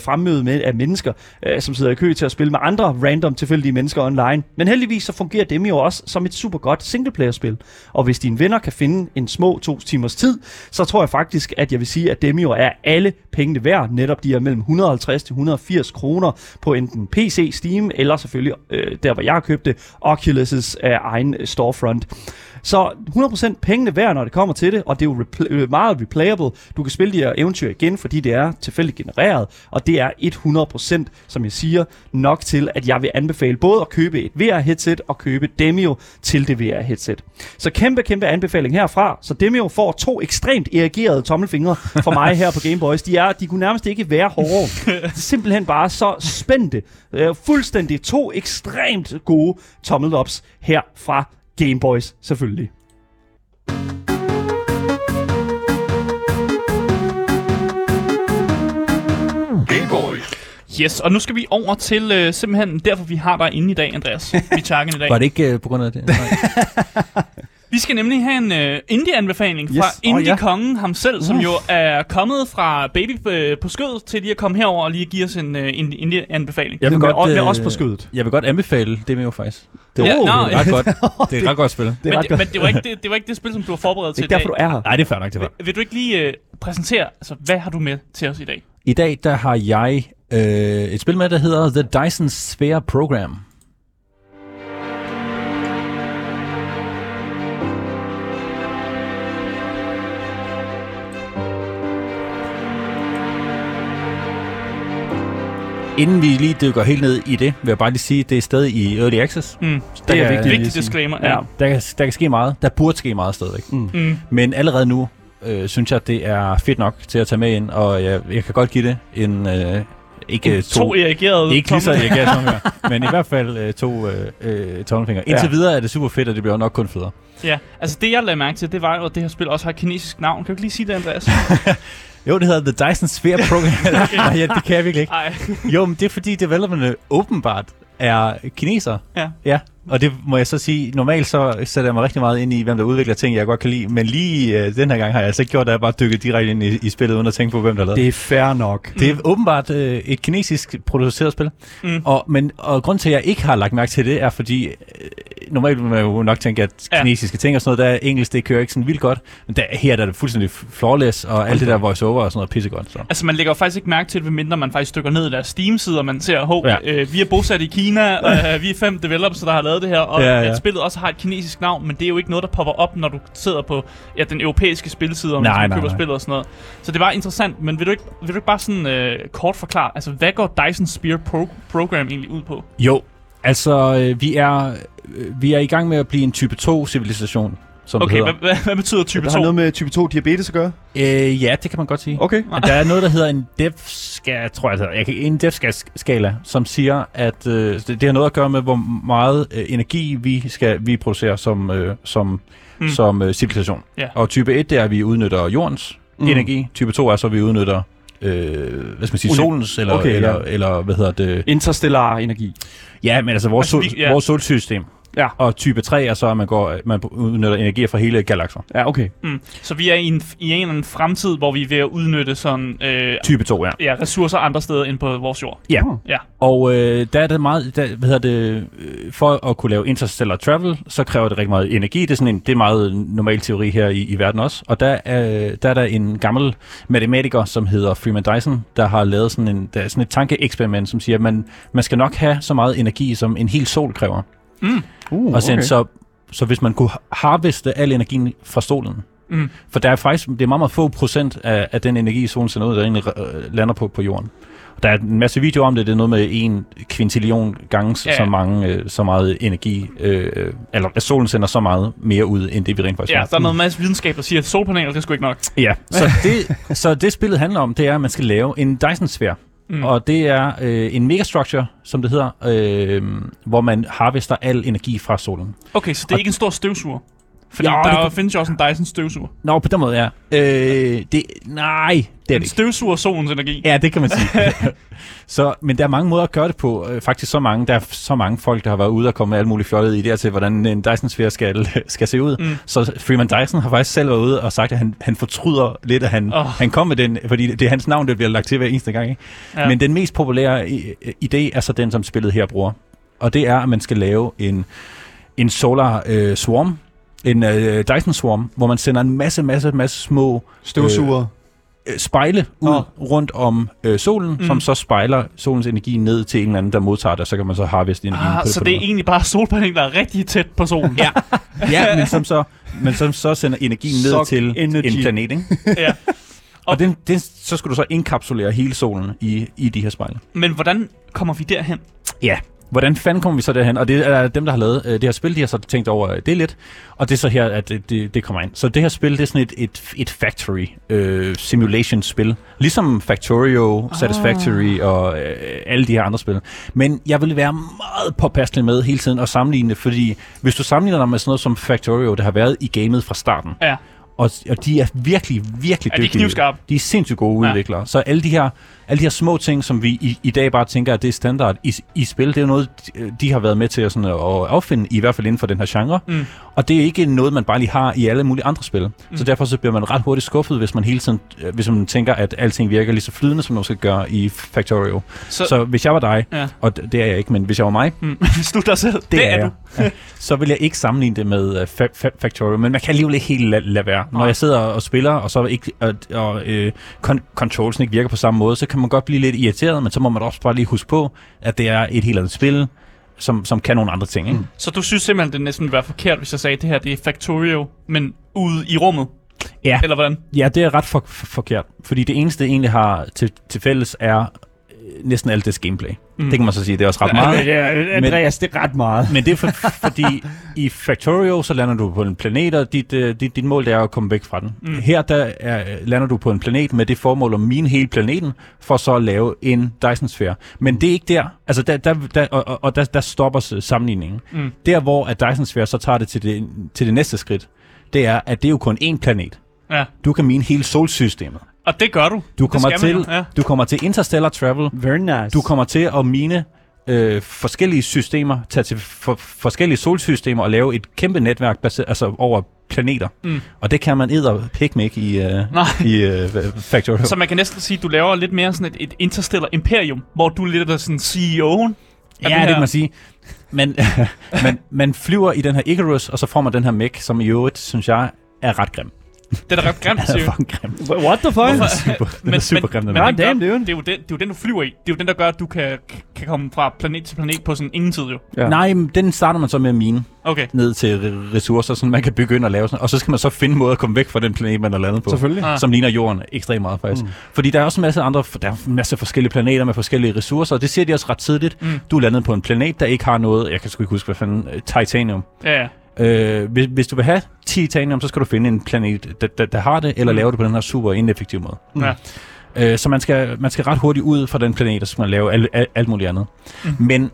fremmøde med, af mennesker, øh, som sidder i kø til at spille med andre random tilfældige mennesker online. Men heldigvis så fungerer dem jo også som et super godt singleplayer-spil. Og hvis dine venner kan finde en små to timers tid, så tror jeg faktisk, at jeg vil sige, at Demio er alle pengene værd. Netop de er mellem 150 til 180 kroner på enten PC, Steam, eller selvfølgelig øh, der, hvor jeg har købt det, Oculus' øh, egen øh, storefront. Så 100% pengene værd, når det kommer til det, og det er jo repl- øh, meget replayable. Du kan spille de her eventyr igen, fordi det er tilfældigt genereret, og det er 100%, som jeg siger, nok til, at jeg vil anbefale både at købe et VR-headset og købe Demio til det VR-headset. Så kæmpe, kæmpe anbefaling herfra. Så Demio får to ekstremt erigerede tommelfingre for mig her på Game Boys. De, er, de kunne nærmest ikke være hårdere. Det er simpelthen bare så spændte. Øh, fuldstændig to ekstremt gode tommeltops her fra Game Boys, selvfølgelig. Yes, og nu skal vi over til øh, simpelthen derfor, vi har dig inde i dag, Andreas. Vi tager i dag. Var det ikke uh, på grund af det? *laughs* Vi skal nemlig have en øh, indie-anbefaling fra Yes. ja. Indie-kongen ham selv, som jo er kommet fra baby øh, på skødet til lige at komme herover og lige give os en en indie-anbefaling. Jeg vil godt, med øh, os på skødet. Jeg vil godt anbefale det med jo faktisk. Det Ja, er nå, ret godt. *laughs* Det er et ret godt spil. Det er Men, ret det, godt. men det, var ikke det, det var ikke det spil, som du var forberedt Det til er i derfor, du er her. Nej, det er fair nok, det var. Vil, vil du ikke lige øh, præsentere, altså hvad har du med til os i dag? I dag, der har jeg øh, et spil med, der hedder The Dyson Sphere Program. Inden vi lige dykker helt ned i det, vil jeg bare lige sige, at det er stadig i Early Access. Mm. Det er kan- vigtigt. Vigtig disclaimer, Ja. ja. Der kan, der kan ske meget. Der burde ske meget stadigvæk. Mm. Men allerede nu øh, synes jeg, det er fedt nok til at tage med ind, og jeg, jeg kan godt give det en... Øh, ikke En, to, to erigerede ikke lige så tommel. jeg som her, men i hvert fald øh, to øh, øh, tommelfingre. Indtil Ja. videre er det super fedt, og det bliver nok kun federe. Ja, altså det jeg lagde mærke til, det var jo, at det her spil også har et kinesisk navn. Kan du ikke lige sige det, Andreas? *laughs* Jo, det hedder The Dyson Sphere Program. *laughs* Nej, ja, det kan jeg virkelig ikke. Nej. Jo, men det er fordi developerne åbenbart er kinesere. Ja. Ja, og det må jeg så sige, normalt så sætter jeg mig rigtig meget ind i, hvem der udvikler ting, jeg godt kan lide, men lige øh, den her gang har jeg altså ikke gjort, at jeg bare dykket direkte ind i, i spillet, uden at tænke på, hvem der lavede det. Det er fair nok. Det er åbenbart øh, et kinesisk produceret spil, Mm. og, men, og grund til, at jeg ikke har lagt mærke til det, er fordi, øh, normalt vil man jo nok tænke, at Ja. kinesiske ting og sådan noget, der er engelsk, det kører ikke sådan vildt godt, men der, her der er det fuldstændig flawless, og alt det der voice-over og sådan noget pissegodt. Så. Altså, man lægger jo faktisk ikke mærke til det, medmindre man faktisk dykker ned i deres Steam-side, og man ser, hov, Ja. ja. øh, vi er bosat i Kina, *laughs* og øh, vi er fem developers, der har lavet det her, og Ja, ja, at spillet også har et kinesisk navn, men det er jo ikke noget, der popper op, når du sidder på ja, den europæiske spilside, og man nej, køber nej. spillet og sådan noget. Så det var interessant, men vil du ikke, vil du ikke bare sådan øh, kort forklare, altså hvad går Dyson Sphere Pro- Program egentlig ud på? Jo, altså øh, vi er øh, vi er i gang med at blive en type 2 civilisation. Som Okay, det hvad, hedder. hvad, hvad betyder type Det 2? har noget med type 2 diabetes at gøre? Øh, ja, det kan man godt sige. Okay. Men Der er noget, der hedder en DEF-skala, tror jeg, det hedder. Jeg kan, en DEF-skala, som siger, at øh, det, det har noget at gøre med, hvor meget øh, energi vi skal vi producerer som, øh, som, Mm. som øh, civilisation. Ja. Og type 1, det er, at vi udnytter jordens Mm. energi. Type 2 er så, at vi udnytter øh, hvad skal man sige, solens, eller, Okay, eller, ja. ja. eller hvad hedder det? Interstellar energi. Ja, men altså vores, Altså, vi- ja. vores solsystem. Ja. Og type 3 er så, at man, går, man udnytter energi fra hele galakser. Ja, okay. Mm. Så vi er i en, i en eller anden fremtid, hvor vi er ved at udnytte sådan, øh, Type 2, ja. ja, ressourcer andre steder end på vores jord. Ja. Ja. Og øh, der er det meget, der, hvad hedder det, øh, for at kunne lave interstellar travel, så kræver det rigtig meget energi. Det er sådan en, det er meget normal teori her i, i verden også. Og der er, der er der en gammel matematiker, som hedder Freeman Dyson, der har lavet sådan, en, der er sådan et tankeeksperiment, som siger, at man, man skal nok have så meget energi, som en hel sol kræver. Uh, Og sen, så, så hvis man kunne harveste al energien fra solen, Mm. for der er faktisk det er meget, meget få procent af, af den energi, solen sender ud, der egentlig øh, lander på, på jorden. Og der er en masse videoer om det. Det er noget med en kvintillion gange Ja, ja, ja. så, mange, øh, så meget energi. Øh, eller at solen sender så meget mere ud, end det vi rent faktisk Ja, har. der er noget masse videnskab, der siger, at solpaneler, det er sgu ikke nok. Ja, så det, så det spillet handler om, det er, at man skal lave en Dyson-sfære. Mm. Og det er øh, en megastructure, som det hedder, øh, hvor man harvester al energi fra solen. Okay, så det er Og- ikke en stor støvsuger? Fordi Jo, der det findes jo også en Dyson støvsuger. Nå, på den måde, ja. Øh, det, nej, det er det ikke. støvsuger solens energi. Ja, det kan man sige. *laughs* så, men der er mange måder at gøre det på. Øh, faktisk så mange. Der er så mange folk, der har været ude og komme med alle mulige fjollede idéer til, hvordan en Dyson-sfære skal, *laughs* skal se ud. Mm. Så Freeman Dyson har faktisk selv været ude og sagt, at han, han fortryder lidt, at han, oh. han kom med den, fordi det er hans navn, der bliver lagt til hver eneste gang. Ikke? Ja. Men den mest populære idé er så den, som spillet her bruger. Og det er, at man skal lave en, en solar øh, swarm, en øh, Dyson Swarm, hvor man sender en masse, masse, masse små Støvsuger. øh, spejle ud Nå. rundt om øh, solen, Mm. som så spejler solens energi ned til en eller anden, der modtager det, og så kan man så harveste energien Ah, på så på det er måde. egentlig bare solpaneler, der er rigtig tæt på solen. Ja, *laughs* ja men, som så, men som så sender energien ned Suck til energy. en planet, ikke? *laughs* ja. Og den, den, så skulle du så inkapsulere hele solen i, i de her spejle. Men hvordan kommer vi derhen? Ja. Hvordan fanden kommer vi så derhen? Og det er dem, der har lavet øh, det her spil, de har så tænkt over øh, det lidt. Og det er så her, at det, det, det kommer ind. Så det her spil, det er sådan et, et, et factory øh, simulation spil. Ligesom Factorio, Satisfactory og øh, alle de her andre spil. Men jeg vil være meget påpasselig med hele tiden at sammenligne det, fordi hvis du sammenligner dig med sådan noget som Factorio, der har været i gamet fra starten, Ja. Og, og de er virkelig, virkelig Er de dygtige. knivskarpe? De er sindssygt gode Ja. udviklere. Så alle de her alle de her små ting, som vi i, i dag bare tænker, at det er standard i, i spil, det er noget, de, har været med til at, sådan, at affinde, i hvert fald inden for den her genre. Mm. Og det er ikke noget, man bare lige har i alle mulige andre spil. Mm. Så derfor så bliver man ret hurtigt skuffet, hvis man hele tiden øh, hvis man tænker, at alting virker lige så flydende, som man skal gøre i Factorio. Så, Så, hvis jeg var dig, Ja. og det er jeg ikke, men hvis jeg var mig, mm. *laughs* Slut dig selv. Det, det, er, er, du. Ja, så vil jeg ikke sammenligne det med uh, fa- fa- Factorio, men man kan alligevel ikke helt lade, lade være. Når jeg sidder og spiller, og så ikke, og, og øh, con- controlsen ikke virker på samme måde, så kan man godt blive lidt irriteret, men så må man også bare lige huske på, at det er et helt andet spil, som, som kan nogle andre ting. Ikke? Mm. Så du synes simpelthen, det næsten ville være forkert, hvis jeg sagde, at det her det er Factorio, men ude i rummet? Ja. Eller hvordan? Ja, det er ret for, for, forkert, fordi det eneste, det egentlig har til, til fælles, er næsten alt det gameplay. Mm. Mm. Det kan man så sige, det er også ret Ja, meget. Ja, Andreas, det er ret meget. Men det er for, fordi i Factorio, så lander du på en planet, og dit, uh, dit, dit mål det er at komme væk fra den. Mm. Mm. Her der er, lander du på en planet med det formål at mine hele planeten, for så at lave en Dyson-sfære. Men det er ikke der. Altså, der, der, der, og, og- der, der stopper sammenligningen. Mm. Der, hvor at Dyson-sfære så tager det til, det til det næste skridt, det er, at det er jo kun én planet. Ja. Du kan mine hele solsystemet. Og det gør du. Du Det kommer, til, jo, ja. du kommer til interstellar travel, Very nice. du kommer til at mine øh, forskellige systemer, tage til for, forskellige solsystemer og lave et kæmpe netværk baseret, altså over planeter. Mm. Og det kan man edder pikmik i, øh, Nej. i øh, Factorio. Så man kan næsten sige, at du laver lidt mere sådan et, et interstellar imperium, hvor du er lidt af sådan CEO'en. ja, her- det kan man sige. Men *laughs* man, man flyver i den her Icarus, og så får man den her mech, som i øvrigt, synes jeg, er ret grim. Det er da ret grimt, *laughs* Den er fucking grim. What the fuck? Den *laughs* er super, den er super grim, den men, er. men, God damn, det, dude. det, er jo den, det er jo den, du flyver i. Det er jo den, der gør, at du kan, kan komme fra planet til planet på sådan ingen tid, jo. Ja. Nej, men den starter man så med at mine Okay. ned til re- ressourcer, så man kan begynde at lave sådan, og så skal man så finde en måde at komme væk fra den planet, man er landet på. Selvfølgelig. Ah. som ligner jorden ekstremt meget faktisk. Mm. Fordi der er også en masse andre, der er en masse forskellige planeter med forskellige ressourcer, og det siger de også ret tidligt. Mm. Du er landet på en planet, der ikke har noget, jeg kan sgu ikke huske, hvad fanden, øh, titanium. Ja, ja. Øh, hvis, hvis du vil have titanium, så skal du finde en planet, der, der, der har det, eller Mm. lave det på den her super ineffektive måde. Ja. Øh, så man skal, man skal ret hurtigt ud fra den planet, og så skal man lave alt, alt, alt muligt andet. Mm. Men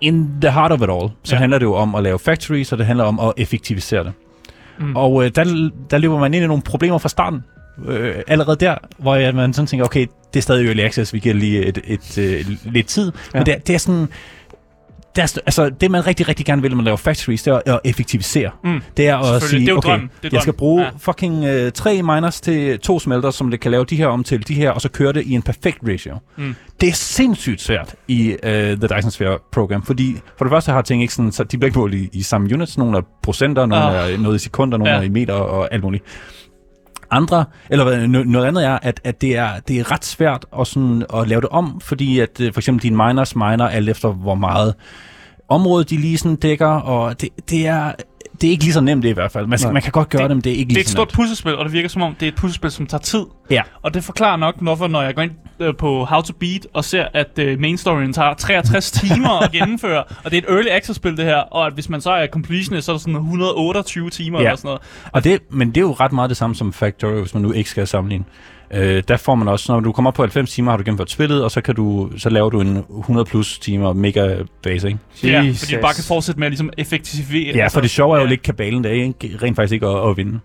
in the heart of it all, så Ja. handler det jo om at lave factories, og det handler om at effektivisere det. Mm. Og øh, der, der løber man ind i nogle problemer fra starten. Øh, allerede der, hvor jeg, man sådan tænker, okay, det er stadig early access, vi giver lige et, et, et, lidt tid. Ja. Men det, det er sådan... Det, er, altså, det man rigtig, rigtig gerne vil, når man laver factories, det er at effektivisere. Mm. Det er at sige, Det er okay. Det er jeg skal bruge Ja. fucking øh, tre miners til to smelter, som det kan lave de her om til de her, og så køre det i en perfekt ratio. Mm. Det er sindssygt svært i uh, The Dyson Sphere program, fordi for det første har ting ikke sådan, så de bliver ikke målt i, i samme units. Nogle er procenter, nogle Ah. er noget i sekunder, nogle Ja. er i meter og alt muligt. Andre, eller noget andet er, at, at det, er, det er ret svært at, sådan, at lave det om, fordi at øh, for eksempel dine miners miner alt efter, hvor meget område de lige sådan dækker, og det, det er det er ikke lige så nemt det i hvert fald. Man, man kan godt gøre Det- det, men det er ikke Det er lige et stort nemt. puslespil, og det virker som om, det er et puslespil, som tager tid. Ja. Og det forklarer nok, hvorfor når jeg går ind øh, på How to Beat og ser, at øh, main storyen tager 63 *laughs* timer at gennemføre, og det er et early access-spil det her, og at hvis man så er completionist, så er det sådan 128 timer Ja. eller sådan noget. Og det, men det er jo ret meget det samme som Factorio, hvis man nu ikke skal sammenligne. Øh, der får man også, når du kommer op på 90 timer, har du gennemført spillet, og så, kan du, så laver du en 100 plus timer mega base, ikke? Ja, Jesus. fordi du bare kan fortsætte med at ligesom effektivere. Ja, for det sjove er jo ja. lidt kabalen, der er ikke, rent faktisk ikke at, at vinde.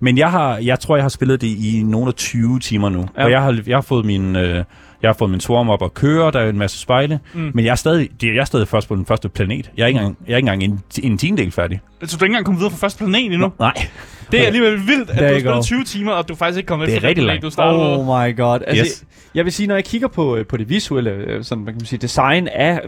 Men jeg, har, jeg tror, jeg har spillet det i nogle af 20 timer nu. Ja. Og jeg har, jeg har fået min... Øh, jeg har fået min swarm op at køre, der er en masse spejle, Mm. mm. men jeg er, stadig, jeg er stadig først på den første planet. Jeg er ikke engang, jeg er ikke engang en, en tiendel færdig. Så du er ikke engang kommet videre fra første planet endnu? Nej, Det er alligevel vildt, at There du har you go. spillet 20 timer, og du faktisk ikke kommet Det er efter rigtig langt. du startede. Oh my god. Altså, Yes. Jeg vil sige, når jeg kigger på, øh, på det visuelle, øh, sådan, man kan sige, design af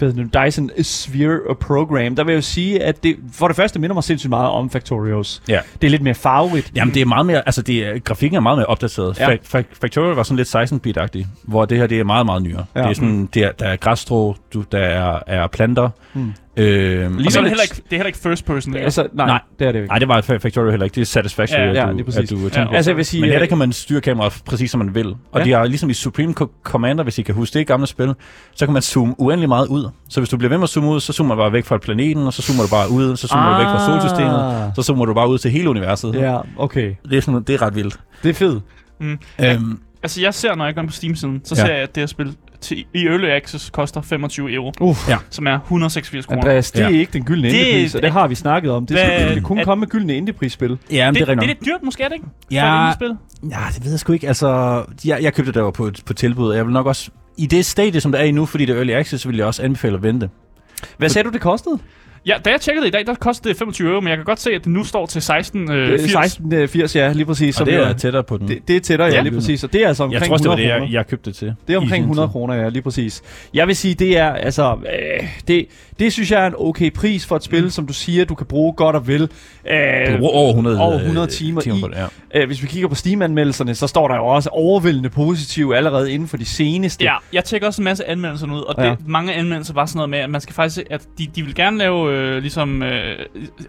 øh, Dyson Sphere Program, der vil jeg jo sige, at det for det første minder mig sindssygt meget om Factorios. Ja. Det er lidt mere farverigt. Jamen, det er meget mere, altså det er, grafikken er meget mere opdateret. Ja. Ja. Fa- Factorio var sådan lidt 16-bit-agtig, hvor det her, det er meget, meget nyere. Ja. Det er sådan, det er, der er græsstrå, du, der er, er planter. Mm. Øh, Ligesom det, er heller ikke, det er heller ikke first person. Det Altså, nej, Nej. det er det ikke. Nej, det var Fa- Factorio heller ikke. Det er Satisfactory, Ja, at, ja, du, lige præcis. at du Ja. Altså, jeg vil sige... Men her der kan man styre kameraet præcis som man vil. Og Ja. de har ligesom i Supreme Co- Commander, hvis I kan huske det gamle spil, så kan man zoome uendelig meget ud. Så hvis du bliver ved med at zoome ud, så zoomer du bare væk fra planeten, og så zoomer du bare ud, så zoomer ah. du væk fra solsystemet, så zoomer du bare ud til hele universet. Ja, okay. Det, er sådan, det er ret vildt. Det er fedt. Øhm, Altså, jeg ser, når jeg går på Steam-siden, så Ja. ser jeg, at det her spil til, i Early Access koster 25 euro, Uff. Ja. som er 186 kroner. Andreas, det er Ja. ikke den gyldne Det- indiepris, og det har vi snakket om. Det, Hvad- det kun at- komme med gyldne indieprisspil. ja, men det, det, er det, er lidt dyrt måske, er det ikke? For Ja. et spil. Ja, det ved jeg sgu ikke. Altså, jeg, jeg købte det der var på, på tilbud, og jeg vil nok også... I det stadie, som det er i nu, fordi det er early access, vil jeg også anbefale at vente. Hvad sagde du, det kostede? Ja, da jeg tjekkede det i dag, der kostede det 25 euro, men jeg kan godt se, at det nu står til 16 øh, Øh, 80. 1680, ja, lige præcis. Og Som det er tættere på den. det, det er tættere, ja, Ja. lige præcis. Og det er altså omkring jeg tror også, det var 100 det, kroner. jeg, jeg købte det til. Det er omkring sin 100 tid. kroner, ja, lige præcis. Jeg vil sige, det er altså... Øh, det, det synes jeg er en okay pris for et spil, mm. som du siger, du kan bruge godt og vel. Øh, Du over 100, over øh, 100 timer, timer i. på det, ja. Øh, hvis vi kigger på Steam-anmeldelserne, så står der jo også overvældende positive allerede inden for de seneste. Ja, jeg tjekker også en masse anmeldelser ud, og det, Ja. mange anmeldelser var sådan noget med, at man skal faktisk, at de, de vil gerne lave øh, ligesom øh,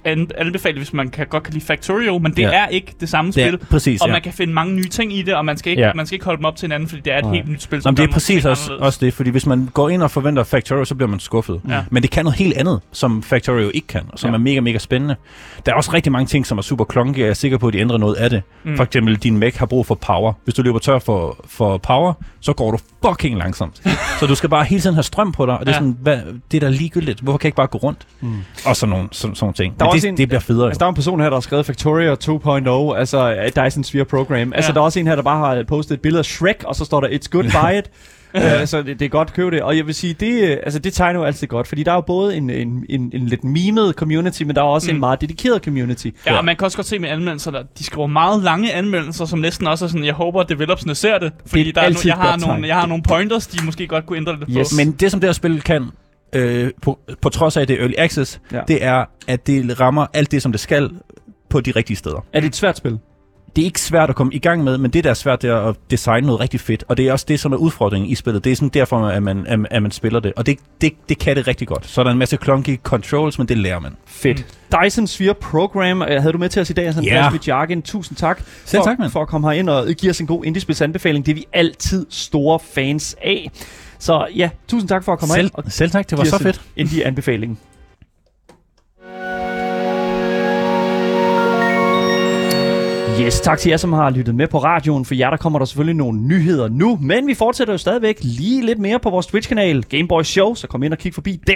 an, anbefale, hvis man kan, godt kan lide Factorio, men det Ja. er ikke det samme Det spil. er, præcis, Og ja. man kan finde mange nye ting i det, og man skal ikke, Ja. man skal ikke holde dem op til hinanden, fordi det er et Nej. helt nyt spil. Som men det er præcis også, anderledes. også det, fordi hvis man går ind og forventer Factorio, så bliver man skuffet. Ja. Men det kan noget helt andet, som Factorio ikke kan, og som Ja. er mega, mega spændende. Der er også rigtig mange ting, som er super klonky, og jeg er sikker på, at de ændrer noget af det. Mm. For eksempel, din mech har brug for power. Hvis du løber tør for, for power, så går du fucking langsomt. *laughs* så du skal bare hele tiden have strøm på dig, og det er, Ja. sådan, hvad, det er da ligegyldigt. Hvorfor kan jeg ikke bare gå rundt? Mm. Og sådan nogle, sådan, sådan ting. Der er Men det, en- det bliver federe. Altså, der er en person her, der har skrevet Factoria 2.0, altså Dyson Sphere Program. Altså, Ja. der er også en her, der bare har postet et billede af Shrek, og så står der, it's good, buy it. *laughs* uh, *laughs* så det, det er godt, køb det. Og jeg vil sige, det, øh, altså, det tegner jo altid godt, fordi der er jo både en, en, en, en lidt memet community, men der er også mm. En meget dedikeret community. Ja, og man kan også godt se med anmeldelser, der, de skriver meget lange anmeldelser, som næsten også er sådan, jeg håber, at developsne ser det. Fordi Det er der er no, jeg, har nogle, jeg har nogle pointers, de måske godt kunne ændre lidt Yes. på. Men det, som det her spil kan, øh, på, på trods af, at det er early access, ja. det er, at det rammer alt det, som det skal på de rigtige steder. Er det et svært spil? Det er ikke svært at komme i gang med, men det, der er svært, det er at designe noget rigtig fedt. Og det er også det, som er udfordringen i spillet. Det er sådan derfor, at man, at, at man spiller det. Og det, det, det kan det rigtig godt. Så er der en masse clunky controls, men det lærer man. Fedt. Mm. Dyson Sphere Program, øh, havde du med til os i dag, Ja. yeah. Jargen. Tusind tak Selv for, tak, mand. for at komme herind og give os en god indiespils anbefaling. Det er vi altid store fans af. Så ja, tusind tak for at komme Selv, ind og selv tak, det var give så os en fedt. Indie-anbefaling. Yes, tak til jer, som har lyttet med på radioen. For jer, der kommer der selvfølgelig nogle nyheder nu. Men vi fortsætter jo stadigvæk lige lidt mere på vores Twitch-kanal, Gameboy Show, så kom ind og kig forbi der.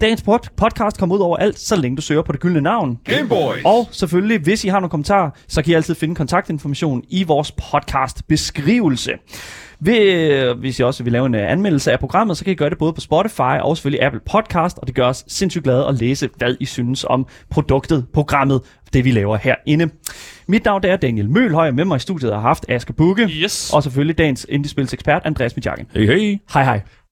Dagens pod- podcast kommer ud over alt, så længe du søger på det gyldne navn. Gameboys! Og selvfølgelig, hvis I har nogle kommentarer, så kan I altid finde kontaktinformation i vores podcast-beskrivelse. Ved, hvis I også vil lave en uh, anmeldelse af programmet, så kan I gøre det både på Spotify og selvfølgelig Apple Podcast, og det gør os sindssygt glade at læse, hvad I synes om produktet, programmet, det vi laver herinde. Mit navn er Daniel Mølhøj, med mig i studiet har haft Aske Bukke, Yes. og selvfølgelig dagens Indiespils ekspert Andreas Midjakken. Hey, hey. Hej hej.